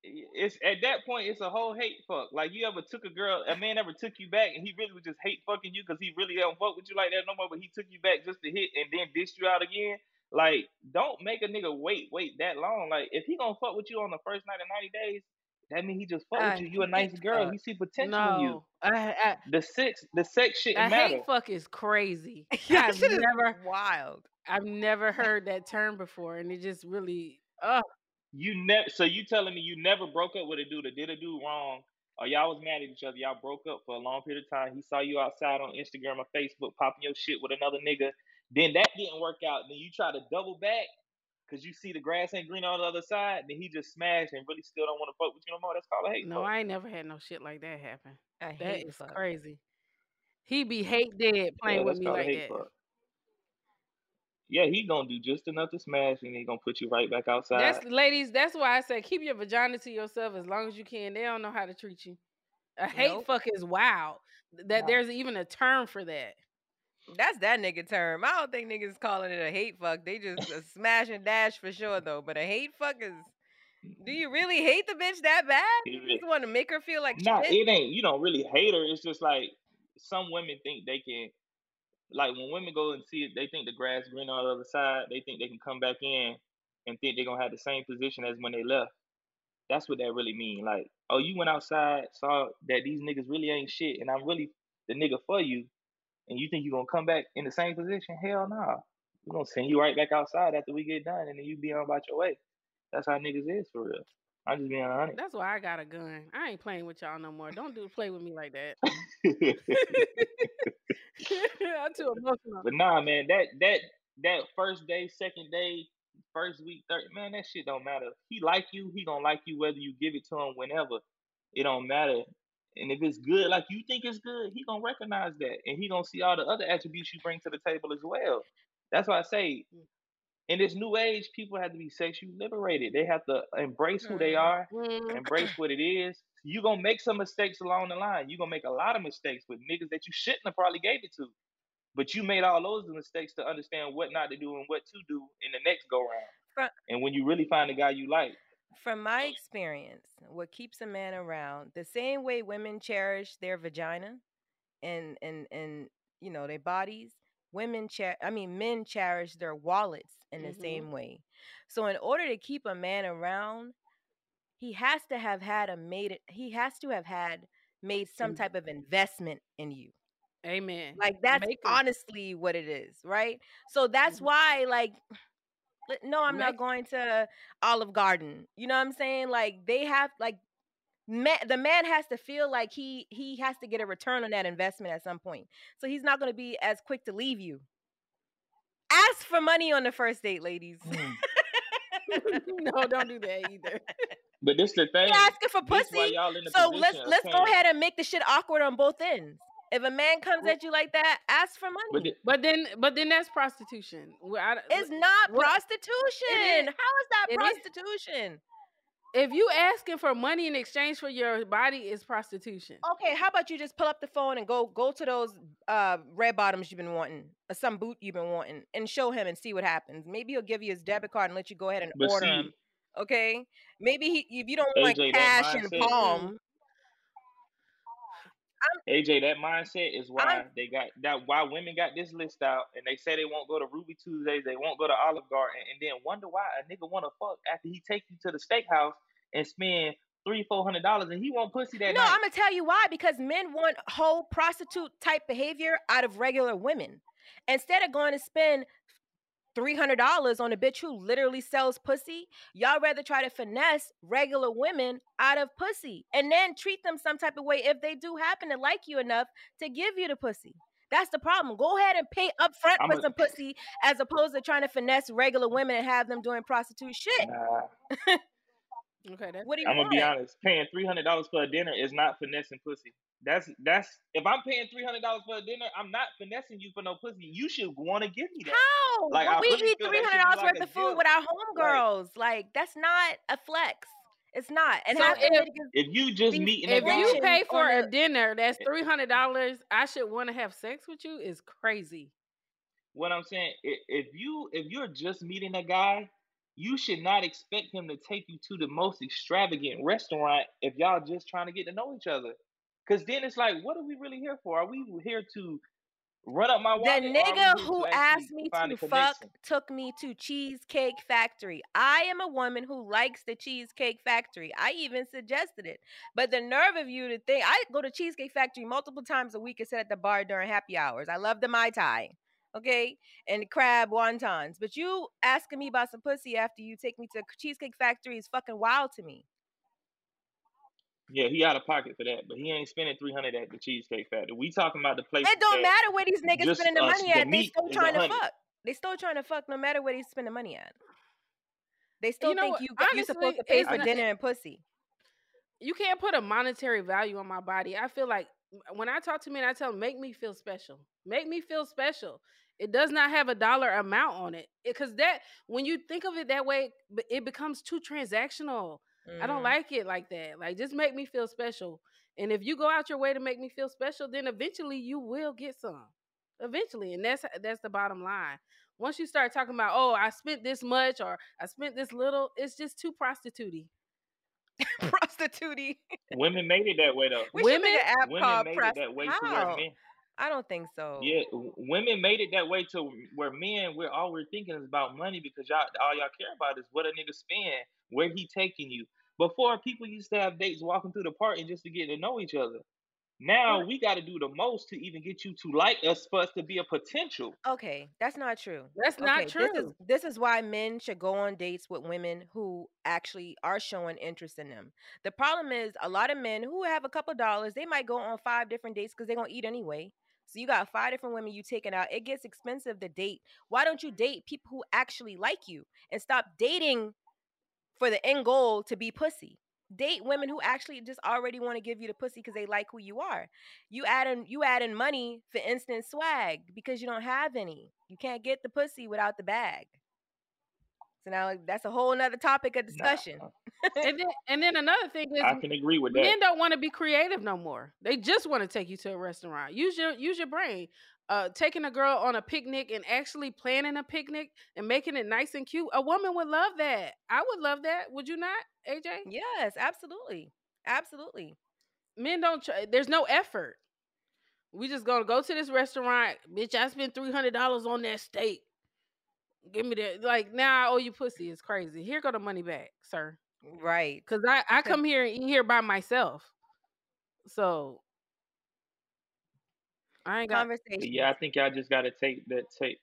it's at that point it's a whole hate fuck. Like you ever took a girl, a man ever took you back, and he really was just hate fucking you because he really don't fuck with you like that no more. But he took you back just to hit and then dished you out again. Like don't make a nigga wait, wait that long. Like if he gonna fuck with you on the first night of ninety days, that mean he just fuck I with you. You a nice girl. fuck. He see potential in you. I, I, The sex, the sex shouldn't matter. hate fuck is crazy. I've shit never, wild. I've never heard that term before, and it just really, uh, You never. So you telling me you never broke up with a dude that did a dude wrong, or y'all was mad at each other? Y'all broke up for a long period of time. He saw you outside on Instagram or Facebook popping your shit with another nigga. Then that didn't work out. Then you try to double back because you see the grass ain't green on the other side. Then he just smashed and really still don't want to fuck with you no more. That's called a hate no, fuck. I ain't never had no shit like that happen. I That hate is fuck. crazy. He be hate dead Yeah, playing with me like hate that. fuck. Yeah, he gonna do just enough to smash, and he gonna put you right back outside. That's ladies. That's why I say keep your vagina to yourself as long as you can. They don't know how to treat you. A hate Nope. fuck is wild. That No. there's even a term for that. That's that nigga term. I don't think niggas calling it a hate fuck. They just a smash and dash for sure though. But a hate fuck is. Do you really hate the bitch that bad? You just want to make her feel like Nah, shit. it ain't. You don't really hate her. It's just like some women think they can. Like when women go and see it, they think the grass green on the other side. They think they can come back in and think they're gonna have the same position as when they left. That's what that really mean. Like, oh, you went outside, saw that these niggas really ain't shit, and I'm really the nigga for you, and you think you're gonna come back in the same position? Hell nah. We're gonna send you right back outside after we get done, and then you be on about your way. That's how niggas is for real. I'm just being honest. That's why I got a gun. I ain't playing with y'all no more. Don't do play with me like that. I'm too emotional. But nah, man, that that that first day, second day, first week, third man, that shit don't matter. He like you, he gonna like you whether you give it to him whenever. It don't matter. And if it's good, like you think it's good, he gonna recognize that, and he gonna see all the other attributes you bring to the table as well. That's why I say, in this new age, people have to be sexually liberated. They have to embrace who they are, Mm. embrace what it is. You gonna make some mistakes along the line. You gonna make a lot of mistakes with niggas that you shouldn't have probably gave it to. But you made all those mistakes to understand what not to do and what to do in the next go round. And when you really find the guy you like, From my experience, what keeps a man around, the same way women cherish their vagina and and and you know their bodies, women cher- I mean men cherish their wallets in the Mhm. same way. So in order to keep a man around, he has to have had a made he has to have had made some Mm. type of investment in you. Amen. Like that's Make honestly what it is, right? So that's why, like, li- no, I'm not going to Olive Garden. You know what I'm saying? Like they have, like, man, the man has to feel like he he has to get a return on that investment at some point. So he's not going to be as quick to leave you. Ask for money on the first date, ladies. Hmm. no, don't do that either. but this the thing. He asking for pussy. y'all in the So let's let's go ahead and make the shit awkward on both ends. If a man comes at you like that, ask for money. But the- But then, but then that's prostitution. I- It's not what- prostitution. is. How is that It is. prostitution? If you asking for money in exchange for your body, is prostitution. Okay, how about you just pull up the phone and go go to those uh red bottoms you've been wanting, or some boot you've been wanting, and show him and see what happens. Maybe he'll give you his debit card and let you go ahead and But order see- them. Okay, maybe he if you don't want AJ, that cash and mindset- palm. AJ, that mindset is why they got that why women got this list out and they say they won't go to Ruby Tuesdays, they won't go to Olive Garden, and then wonder why a nigga wanna fuck after he take you to the steakhouse and spend three, four hundred dollars and he want pussy that No, night. I'm gonna tell you why. Because men want whole prostitute type behavior out of regular women. Instead of going to spend three hundred dollars on a bitch who literally sells pussy, y'all rather try to finesse regular women out of pussy and then treat them some type of way if they do happen to like you enough to give you the pussy. That's the problem. Go ahead and pay up front I'm for a- some pussy as opposed to trying to finesse regular women and have them doing prostitute shit. Nah, Okay, that's What do you I'm want? gonna be honest. Paying three hundred dollars for a dinner is not finessing pussy. That's that's if I'm paying three hundred dollars for a dinner, I'm not finessing you for no pussy. You should want to give me that. How? Like, When I we really eat feel three that should hundred be dollars worth a of food gift. with our homegirls. Like, that's not a flex. It's not. And So if- If you just meet, meeting if guy, you pay for on a dinner that's three hundred dollars, I should want to have sex with you is crazy. what I'm saying, if you if you're just meeting a guy, you should not expect him to take you to the most extravagant restaurant if y'all just trying to get to know each other. Cause then it's like, what are we really here for? Are we here to run up my The wallet? we nigga who asked me to fuck took me to Cheesecake Factory. I am a woman who likes the Cheesecake Factory. I even suggested it. But the nerve of you to think I go to Cheesecake Factory multiple times a week and sit at the bar during happy hours. I love the Mai Tai. Okay, and crab wontons. But you asking me about some pussy after you take me to Cheesecake Factory is fucking wild to me. Yeah, he out of pocket for that, but he ain't spending three hundred at the Cheesecake Factory. We talking about the place. It don't matter where these niggas spending the uh, money the at. They still is trying to fuck. They still trying to fuck no matter where they spend the money at. They still know think what? you got- you supposed to pay for not- dinner and pussy. You can't put a monetary value on my body. I feel like when I talk to men, I tell them, make me feel special. Make me feel special. It does not have a dollar amount on it because that when you think of it that way, it becomes too transactional. I don't Mhm. like it like that. Like just make me feel special. And if you go out your way to make me feel special, then eventually you will get some. Eventually, and that's that's the bottom line. Once you start talking about, oh, I spent this much or I spent this little, it's just too prostitutey. Prostitute. Women made it that way though. We should make Women- an app Women called made Press. it that way to How? where men. I don't think so. Yeah, women made it that way to where men, we're all we're thinking is about money because y'all all y'all care about is what a nigga spend, where he taking you. Before people used to have dates walking through the park and just to get to know each other. Now we got to do the most to even get you to like us for us to be a potential. Okay, that's not true. That's not Okay, This is true. this is why men should go on dates with women who actually are showing interest in them. The problem is a lot of men who have a couple dollars, they might go on five different dates because they're gonna eat anyway. So you got five different women you taking out. It gets expensive to date. Why don't you date people who actually like you and stop dating for the end goal to be pussy? Date women who actually just already want to give you the pussy because they like who you are. You add in you add in money for instant swag because you don't have any. You can't get the pussy without the bag. So now like, that's a whole nother topic of discussion. and then and then another thing is I can agree with that. men don't want to be creative no more. They just want to take you to a restaurant. Use your use your brain. Uh, taking a girl on a picnic and actually planning a picnic and making it nice and cute. A woman would love that. I would love that. Would you not, AJ? Yes, absolutely, absolutely. Men don't. Try, there's no effort. We just gonna go to this restaurant, bitch. I spent three hundred dollars on that steak. Give me that. Like now, I owe you pussy. It's crazy. Here go the money back, sir. Right. Cause I I come here and eat here by myself. So I ain't got Conversation. Yeah, I think y'all just got to take that take.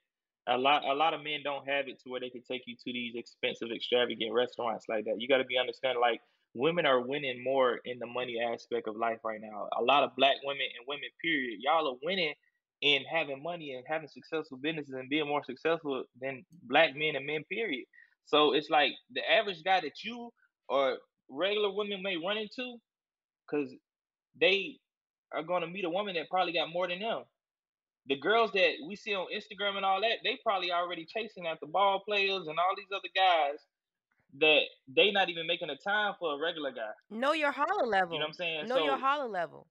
A lot, a lot of men don't have it to where they can take you to these expensive, extravagant restaurants like that. You got to be understanding, like women are winning more in the money aspect of life right now. A lot of black women and women, period, y'all are winning in having money and having successful businesses and being more successful than black men and men, period. So it's like the average guy that you or regular women may run into, because they are going to meet a woman that probably got more than them. The girls that we see on Instagram and all that, they probably already chasing after ball players and all these other guys that they not even making a time for a regular guy. Know your holler level. You know what I'm saying? Know your So- holler level.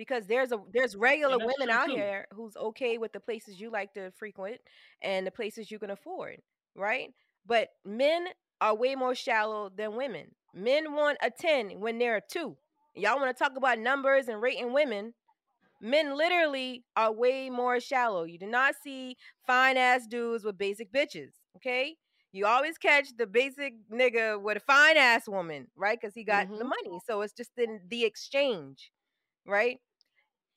Because there's a there's regular women out too. here who's okay with the places you like to frequent and the places you can afford, right? But men are way more shallow than women. Men want a 10 when they're a 2. Y'all want to talk about numbers and rating women? Men literally are way more shallow. You do not see fine ass dudes with basic bitches, okay? You always catch the basic nigga with a fine ass woman, right? Because he got the Mhm. money. So it's just in the exchange, right?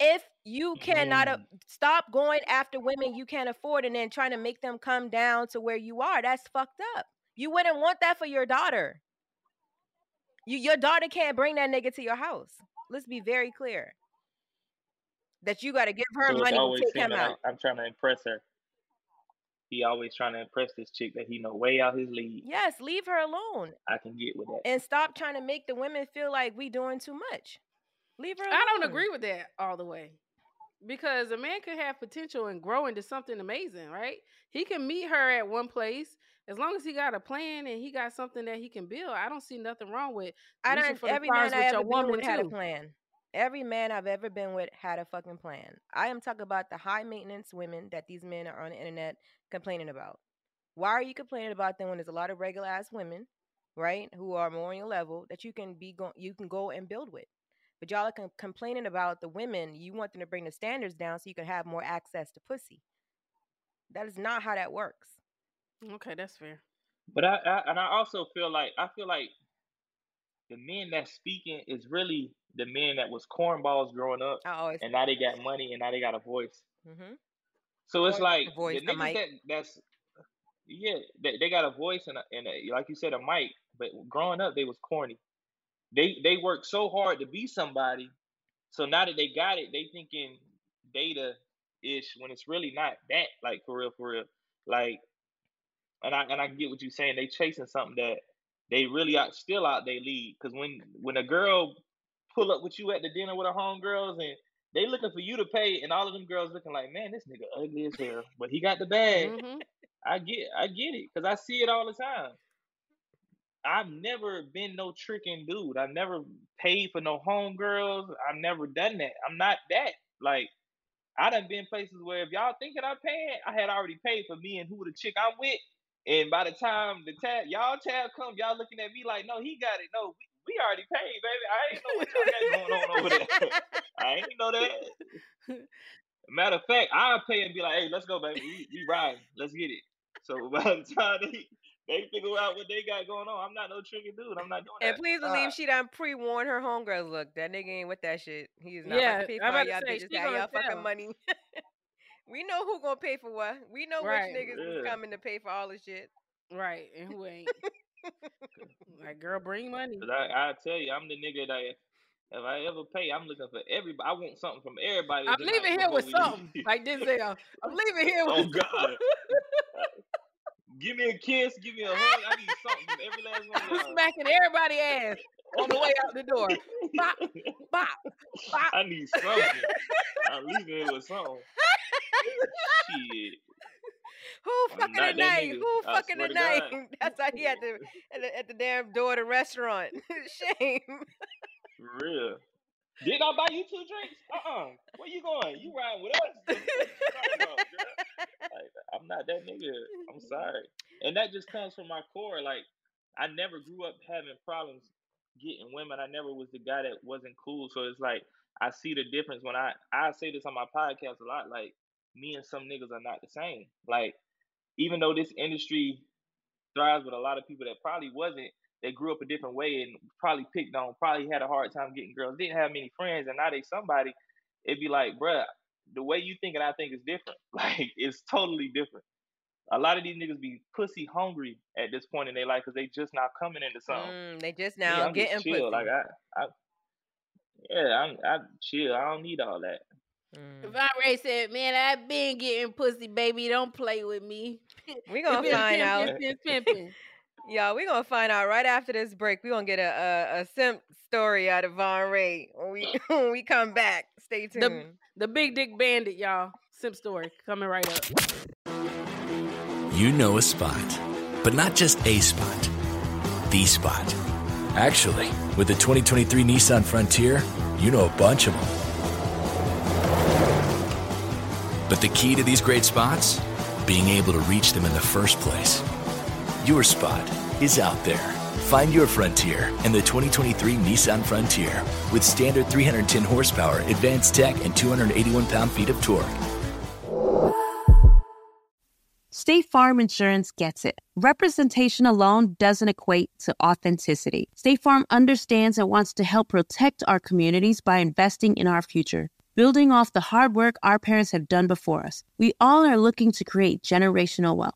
If you cannot a- stop going after women you can't afford and then trying to make them come down to where you are, that's fucked up. You wouldn't want that for your daughter. You, your daughter can't bring that nigga to your house. Let's be very clear. That you got to give her So money to take him out. I, I'm trying to impress her. He always trying to impress this chick that he know way out his league. Yes, leave her alone I can get with that. and stop trying to make the women feel like we doing too much. Leave her alone. I don't agree with that all the way. Because a man could have potential and grow into something amazing, right? He can meet her at one place as long as he got a plan and he got something that he can build. I don't see nothing wrong with I don't. Every man I with ever been woman with had a plan. Every man I've ever been with had a fucking plan. I am talking about the high maintenance women that these men are on the internet complaining about. Why are you complaining about them when there's a lot of regular ass women, right, who are more on your level that you can be go you can go and build with? But y'all are com- complaining about the women. You want them to bring the standards down so you can have more access to pussy. That is not how that works. Okay, that's fair. But I, I and I also feel like I feel like the men that's speaking is really the men that was cornballs growing up, I always. and now they got money and now they got a voice. Mm-hmm. So it's like a voice, the niggas mic. that that's yeah, they, they got a voice and a, and a, like you said a mic. But growing up, they was corny. They they worked so hard to be somebody. So now that they got it, they thinking data ish when it's really not that. Like for real, for real. Like, and I and I get what you're saying. They chasing something that they really out still out they lead. Because when when a girl pull up with you at the dinner with her homegirls and they looking for you to pay, and all of them girls looking like, man, this nigga ugly as hell, but he got the bag. Mhm. I get, I get it, cause I see it all the time. I've never been no tricking dude. I've never paid for no homegirls. I've never done that. I'm not that. Like, I done been places where if y'all thinking I'm paying, I had already paid for me and who the chick I'm with. And by the time the tab, y'all tab come, y'all looking at me like, no, he got it. No, we, we already paid, baby. I ain't know what y'all got going on over there. I ain't know that. Matter of fact, I'll pay and be like, hey, let's go, baby. We, we riding. Let's get it. So by the time they, they figure out what they got going on, I'm not no tricky dude. I'm not doing And that. And please Nah. believe she done pre warned her homegirls. Look, that nigga ain't with that shit. He is not Yeah, about to pay for I'm about to y'all say, bitches she y'all fucking tell. money. we know who gonna pay for what. We know Right. which niggas is Yeah. coming to pay for all the shit. Right, and who ain't? like, girl, bring money. Cause I, I tell you, I'm the nigga that if, if I ever pay, I'm looking for everybody. I want something from everybody. I'm leaving here with something leave. like Denzel. I'm leaving here oh, with Oh. God. Give me a kiss, give me a hug. I need something from every last one I'm smacking everybody ass on the way out the door. Bop, bop, bop. I need something. I'm leaving here with something. Shit. Who fucking tonight? nigga. Who I fucking to tonight? God. That's how he at the at the, at the damn door of the restaurant. Shame. For real. Didn't I buy you two drinks? Uh-uh. Where you going? You riding with us? Like, I'm not that nigga. I'm sorry. And that just comes from my core. Like, I never grew up having problems getting women. I never was the guy that wasn't cool. So it's like I see the difference when I I say this on my podcast a lot. Like, me and some niggas are not the same. Like, even though this industry thrives with a lot of people that probably wasn't, they grew up a different way and probably picked on, probably had a hard time getting girls, didn't have many friends, and now they somebody. It'd be like, bruh, the way you think and I think is different. Like, it's totally different. A lot of these niggas be pussy hungry at this point in their life because they just not coming into something. Mm, they just Me, now I'm getting just chill. pussy. Like I, I, yeah, I'm, I chill. I don't need all that. Mm. Von Rhe' said, "Man, I've been getting pussy, baby. Don't play with me. We gonna Been find out. Pimping, been pimping." Y'all, we gonna find out right after this break. we gonna get a, a, a simp story out of Von Rhe' when we when we come back. Stay tuned. The the big dick bandit, y'all. Simp story coming right up. You know a spot, but not just a spot, the spot. Actually, with the 2023 Nissan Frontier, you know a bunch of them. But the key to these great spots? Being able to reach them in the first place. Your spot is out there. Find your frontier in the 2023 Nissan Frontier with standard 310 horsepower, advanced tech, and 281 pound feet of torque. State Farm Insurance gets it. Representation alone doesn't equate to authenticity. State Farm understands and wants to help protect our communities by investing in our future. Building off the hard work our parents have done before us, we all are looking to create generational wealth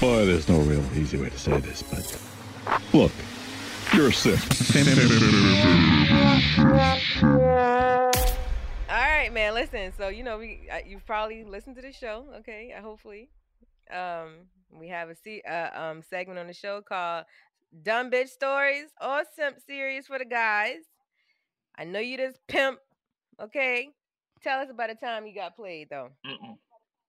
Boy, there's no real easy way to say this, but look, you're sick. All right, man. Listen. So you know, we uh, you've probably listened to the show. Okay, uh, hopefully. Um, we have a se- uh, um segment on the show called "Dumb Bitch Stories" or "Simp Series" for the guys. I know you just pimp. Okay, tell us about the time you got played though. Mm-mm.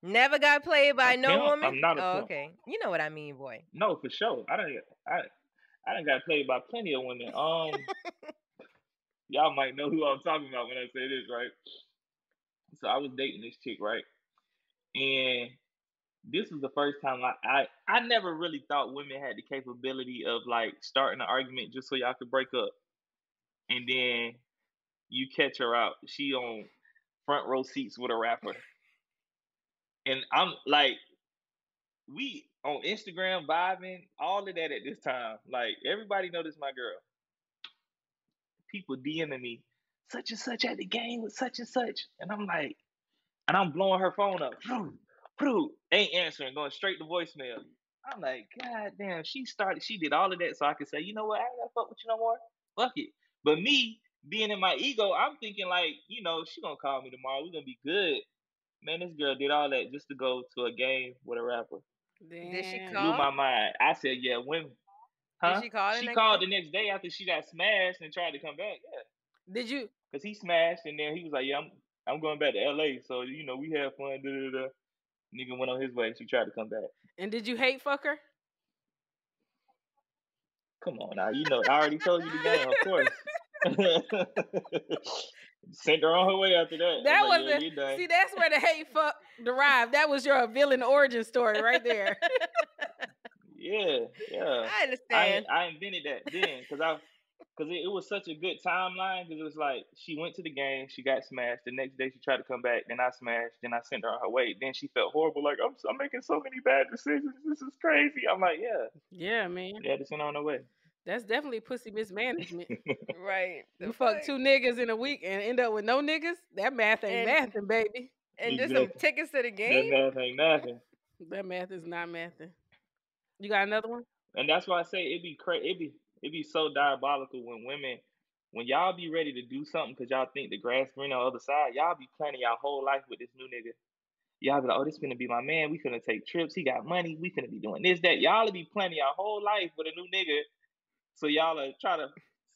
Never got played by no woman. I'm not a oh, pimp. okay. You know what I mean, boy. No, for sure. I don't. I I done got played by plenty of women. Um, y'all might know who I'm talking about when I say this, right? So I was dating this chick, right? And this was the first time I, I I never really thought women had the capability of like starting an argument just so y'all could break up, and then you catch her out. She on front row seats with a rapper, and I'm like, we on Instagram vibing, all of that at this time. Like everybody know this my girl. People DMing me, such and such at the game with such and such, and I'm like, and I'm blowing her phone up. Ain't answering, going straight to voicemail. I'm like, God damn, she started, she did all of that so I could say, you know what, I ain't gotta fuck with you no more. Fuck it. But me being in my ego, I'm thinking like, you know, she gonna call me tomorrow. we gonna be good. Man, this girl did all that just to go to a game with a rapper. Did she call? Blew my mind. I said, yeah, women. Huh? she call She called day? the next day after she got smashed and tried to come back. Yeah. Did you? Cause he smashed and then he was like, yeah, I'm I'm going back to L.A. So you know we had fun. Da, da, da. Nigga went on his way. She tried to come back. And did you hate fuck her? Come on now, you know I already told you the game, of course. Sent her on her way after that. That I'm was like, yeah, you see. That's where the hate fuck derived. That was your villain origin story right there. Yeah, yeah. I understand. I, I invented that then because I because it, it was such a good timeline because it was like she went to the game, she got smashed. The next day she tried to come back, then I smashed, then I sent her on her way. Then she felt horrible, like I'm I'm making so many bad decisions. This is crazy. I'm like, yeah, yeah, man. yeah, to send her on her way. That's definitely pussy mismanagement. right. You fuck two niggas in a week and end up with no niggas. That math ain't And- mathing, baby. And just some Exactly. tickets to the game. That math ain't nothing. That math is not mathing. You got another one? And that's why I say it'd be crazy. It'd be it'd be so diabolical when women, when y'all be ready to do something because y'all think the grass green on the other side. Y'all be planning y'all whole life with this new nigga. Y'all be like, oh, this finna be my man. We finna take trips. He got money. We finna be doing this, that. Y'all be planning your whole life with a new nigga. So y'all are try to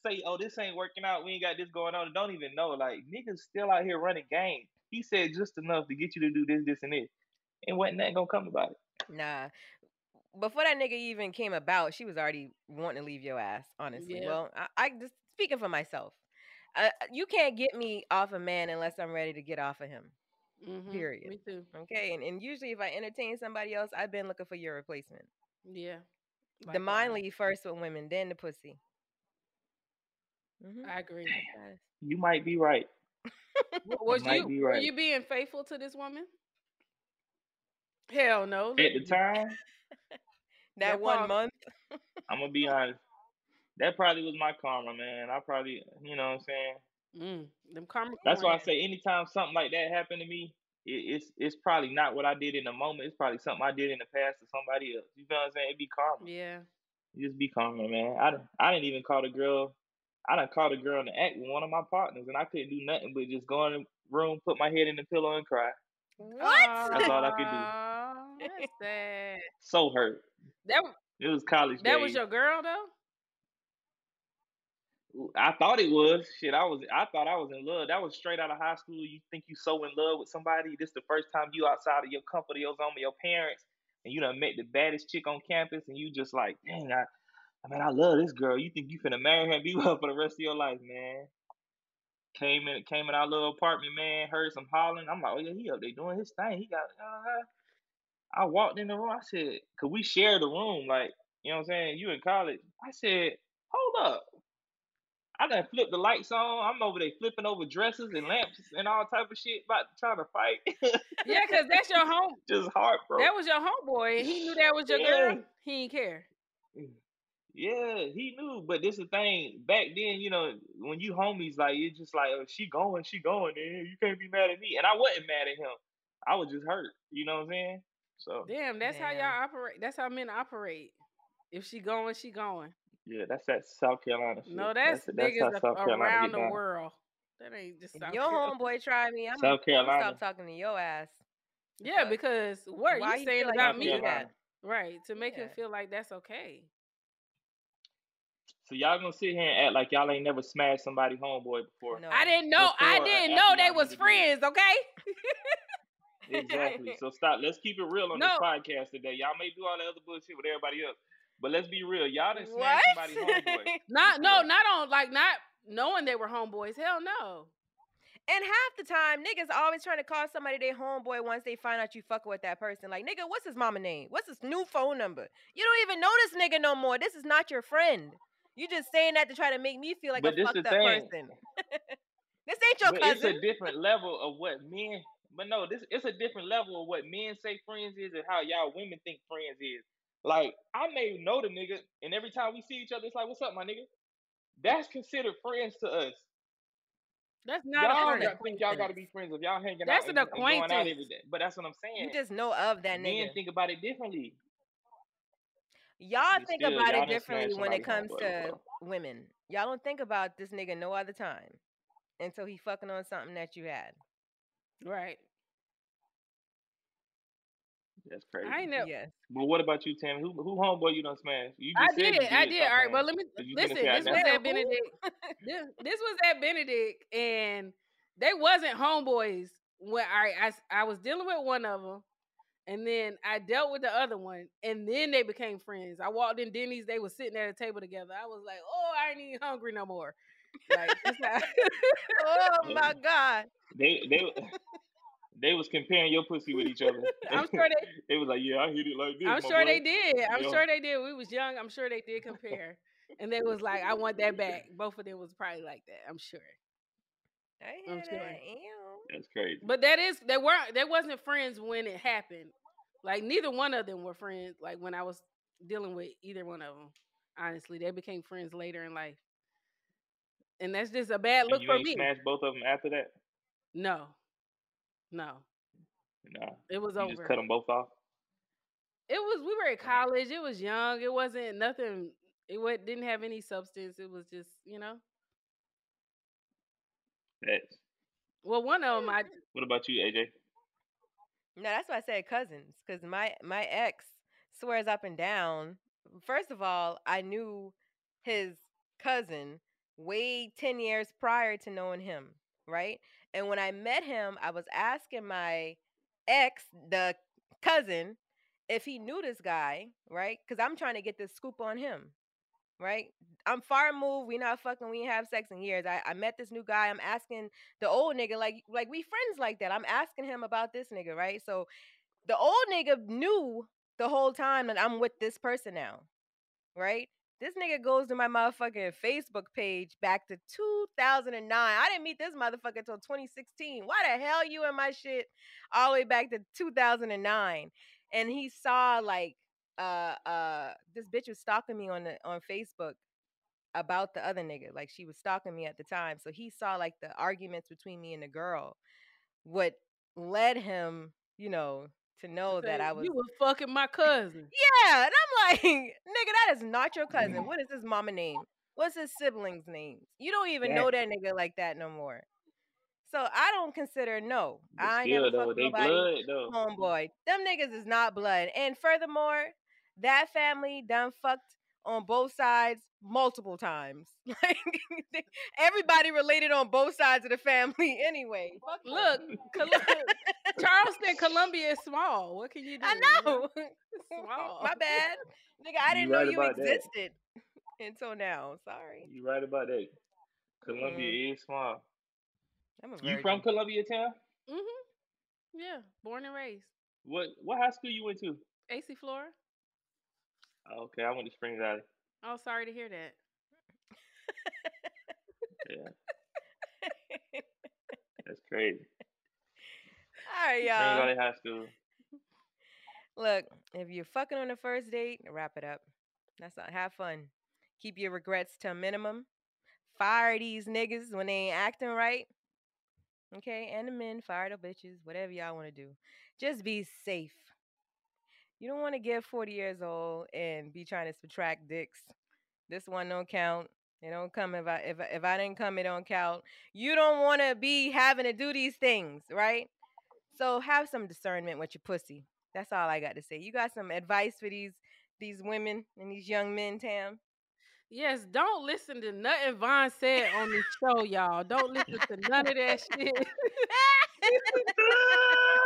say, oh, this ain't working out. We ain't got this going on. Don't even know. Like niggas still out here running game. He said just enough to get you to do this, this, and this. And wasn't nothing gonna come about it. Nah. Before that nigga even came about, she was already wanting to leave your ass. Honestly, Yeah. well, I, I just speaking for myself. Uh, you can't get me off a man unless I'm ready to get off of him. Mhm, Period. Me too. Okay, and, and usually if I entertain somebody else, I've been looking for your replacement. Yeah. The mind leave first with women, then the pussy. I agree. You might be right. W- Was might you be were you being faithful to this woman? Hell no. At the time, that one month. I'm gonna be honest. That probably was my karma, man. I probably, you know what I'm saying. Mm, them karma. That's why I say anytime something like that happened to me, it, it's it's probably not what I did in the moment. It's probably something I did in the past to somebody else. You know what I'm saying? It'd be karma. Yeah. You just be karma, man. I I didn't even call the girl. I done called a girl in the act with one of my partners, and I couldn't do nothing but just go in the room, put my head in the pillow, and cry. What? That's all I could do. That's sad. So hurt. That It was college that was your girl though. I thought it was shit. I was. I thought I was in love. That was straight out of high school. You think you so in love with somebody? This the first time you outside of your comfort your zone with your parents, and you done met the baddest chick on campus, and you just like, dang, I, I mean, I love this girl. You think you finna marry her and be with her for the rest of your life, man? Came in, came in our little apartment, man. Heard some hollering. I'm like, oh yeah, he up there doing his thing. He got. Uh, I walked in the room. I said, could we share the room? Like, you know what I'm saying? You in college? I said, hold up. I done flipped the lights on. I'm over there flipping over dresses and lamps and all type of shit, about trying to fight. Yeah, cause that's your home. Just heart, bro. That was your homeboy, and he knew that was your Yeah. girl. He didn't care. Yeah, he knew, but this is the thing. Back then, you know, when you homies, like it's just like, oh, she going, she going, then you can't be mad at me. And I wasn't mad at him. I was just hurt. You know what I'm saying? So Damn, that's how y'all operate. That's how men operate. If she going, she going. Yeah, that's that South Carolina shit. No, that's, that's niggas how South a- Carolina around the down. world. That ain't just South Carolina. Your Carolina. homeboy tried me. I'm South gonna Carolina. stop talking to your ass. Yeah, because what Why you you saying like about me? that? Right to make him feel like that's okay. So y'all gonna sit here and act like y'all ain't never smashed somebody homeboy before. I didn't know. I Before or didn't after know they was niggas meet? friends. Okay. Exactly. So stop. Let's keep it real on No. this podcast today. Y'all may do all the other bullshit with everybody else, but let's be real. Y'all done What? smashed somebody homeboy. Not no, not on like not knowing they were homeboys. Hell no. And half the time, niggas always trying to call somebody their homeboy once they find out you fucking with that person. Like, nigga, what's his mama name? What's his new phone number? You don't even know this nigga no more. This is not your friend. You just saying that to try to make me feel like But a this fucked the up thing. person. this ain't your but cousin. it's a different level of what men. But no, this it's a different level of what men say friends is and how y'all women think friends is. Like I may know the nigga, and every time we see each other, it's like, "What's up, my nigga?" That's considered friends to us. That's not y'all a friend. got- think y'all got to be friends if y'all hanging That's out an and, and going out acquaintance. every day. But that's what I'm saying. You just know of that nigga. Men think about it differently. Y'all You think still- about y'all it differently when it comes to before. women. Y'all don't think about this nigga no other time until he fucking on something that you had. Right. That's crazy. I know. never. Yes. But what about you, Tammy? Who who homeboy you done smashed? You I just said did. you I did. All right, playing. but let me listen. This was at Benedict. this, this was at Benedict, and they wasn't homeboys. When I, I s- I was dealing with one of them, and then I dealt with the other one, and then they became friends. I walked in Denny's. They were sitting at a table together. I was like, oh, I ain't even hungry no more. Like, that's how- oh my god. They they they was comparing your pussy with each other. I'm sure they. they was like, yeah, I hit it like this. I'm sure boy." they did. I'm Yeah. sure they did. We was young. I'm sure they did compare. And they was like, I want that back. Both of them was probably like that. I'm sure. I I'm hear sure. That's crazy. But that is they weren't they wasn't friends when it happened. Like neither one of them were friends. Like when I was dealing with either one of them. Honestly, they became friends later in life, and that's just a bad And look you for ain't me. Smash both of them after that. No, no, No. it was you over. just cut them both off. It was we were at college. It was young. It wasn't nothing. It wa- didn't have any substance. It was just you know. That's. Well, one of them I What about you, AJ? No, that's why I said cousins, because my my ex swears up and down. First of all, I knew his cousin way ten years prior to knowing him, right? And when I met him, I was asking my ex, the cousin, if he knew this guy, right? Because I'm trying to get this scoop on him, right? I'm far removed. We not fucking. We ain't have sex in years. I, I met this new guy. I'm asking the old nigga, like like we friends like that. I'm asking him about this nigga, right? So the old nigga knew the whole time that I'm with this person now, right? This nigga goes to my motherfucking Facebook page back to 2009. I didn't meet this motherfucker until 2016. Why the hell you in my shit all the way back to 2009? And he saw like uh uh this bitch was stalking me on the on Facebook about the other nigga. Like she was stalking me at the time. So he saw like the arguments between me and the girl. What led him, you know, to know that I was You were fucking my cousin. Yeah, and I'm like, nigga, that is not your cousin. Mm-hmm. What is his mama name? What's his siblings' names? You don't even Yeah. know that nigga like that no more. So I don't consider no. But I still, never though, they nobody. blood, though. Homeboy, them niggas is not blood. And furthermore, that family done fucked on both sides multiple times. Like everybody related on both sides of the family anyway. Fuck Look, Col- Charleston, Columbia is small. What can you do? I know. Small. My bad. Nigga, I didn't know right you about that. existed until now. Sorry. You right about that. Columbia is small. You from virgin. Columbia town? Mm-hmm. Yeah, born and raised. What what high school you went to? AC Flora. Okay, I went to Spring Valley. Oh, sorry to hear that. Yeah. That's crazy. All right, y'all. Valley High School. Look, if you're fucking on the first date, wrap it up. That's not have fun. Keep your regrets to a minimum. Fire these niggas when they ain't acting right. Okay, and the men, fire the bitches, whatever y'all want to do. Just be safe. You don't want to get 40 years old and be trying to subtract dicks. This one don't count. It don't come if I if I- if I didn't come, it don't count. You don't want to be having to do these things, right? So have some discernment with your pussy. That's all I got to say. You got some advice for these these women and these young men, Tam? Yes, don't listen to nothing Von said on the show, y'all. Don't listen to none of that shit.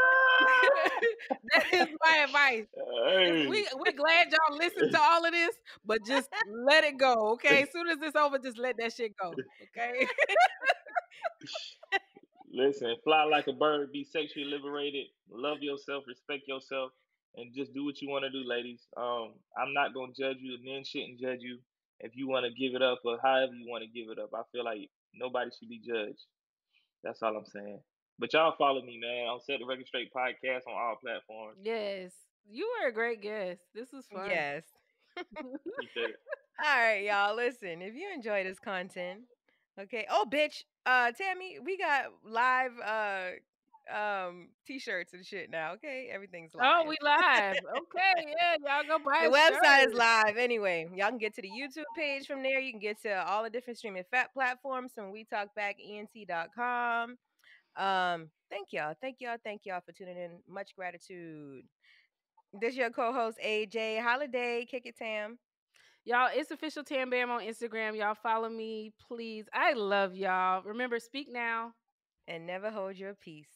that is my advice. Hey. We we glad y'all listened to all of this, but just let it go, okay? As soon as it's over, just let that shit go, okay? Listen, fly like a bird, be sexually liberated, love yourself, respect yourself, and just do what you want to do, ladies. Um, I'm not gonna judge you, The men shouldn't judge you if you want to give it up or however you want to give it up. I feel like nobody should be judged. That's all I'm saying. But y'all follow me, man. on Set the Record Straight podcast on all platforms. yes, you were a great guest. This was fun. Yes. All right, y'all. Listen, if you enjoy this content, okay. Oh, bitch. Uh, Tammy, we got live uh um t-shirts and shit now. Okay, everything's live. Oh, we live. Okay, yeah, y'all go buy the a website shirt. is live anyway. Y'all can get to the YouTube page from there. You can get to all the different streaming fat platforms from we talk back ent.com. Um, thank y'all. Thank y'all. Thank y'all for tuning in. Much gratitude. This your co-host AJ Holiday. Kick it, Tam. Y'all, it's official Tambam on Instagram. Y'all follow me, please. I love y'all. Remember, speak now. And never hold your peace.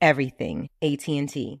everything. AT&T.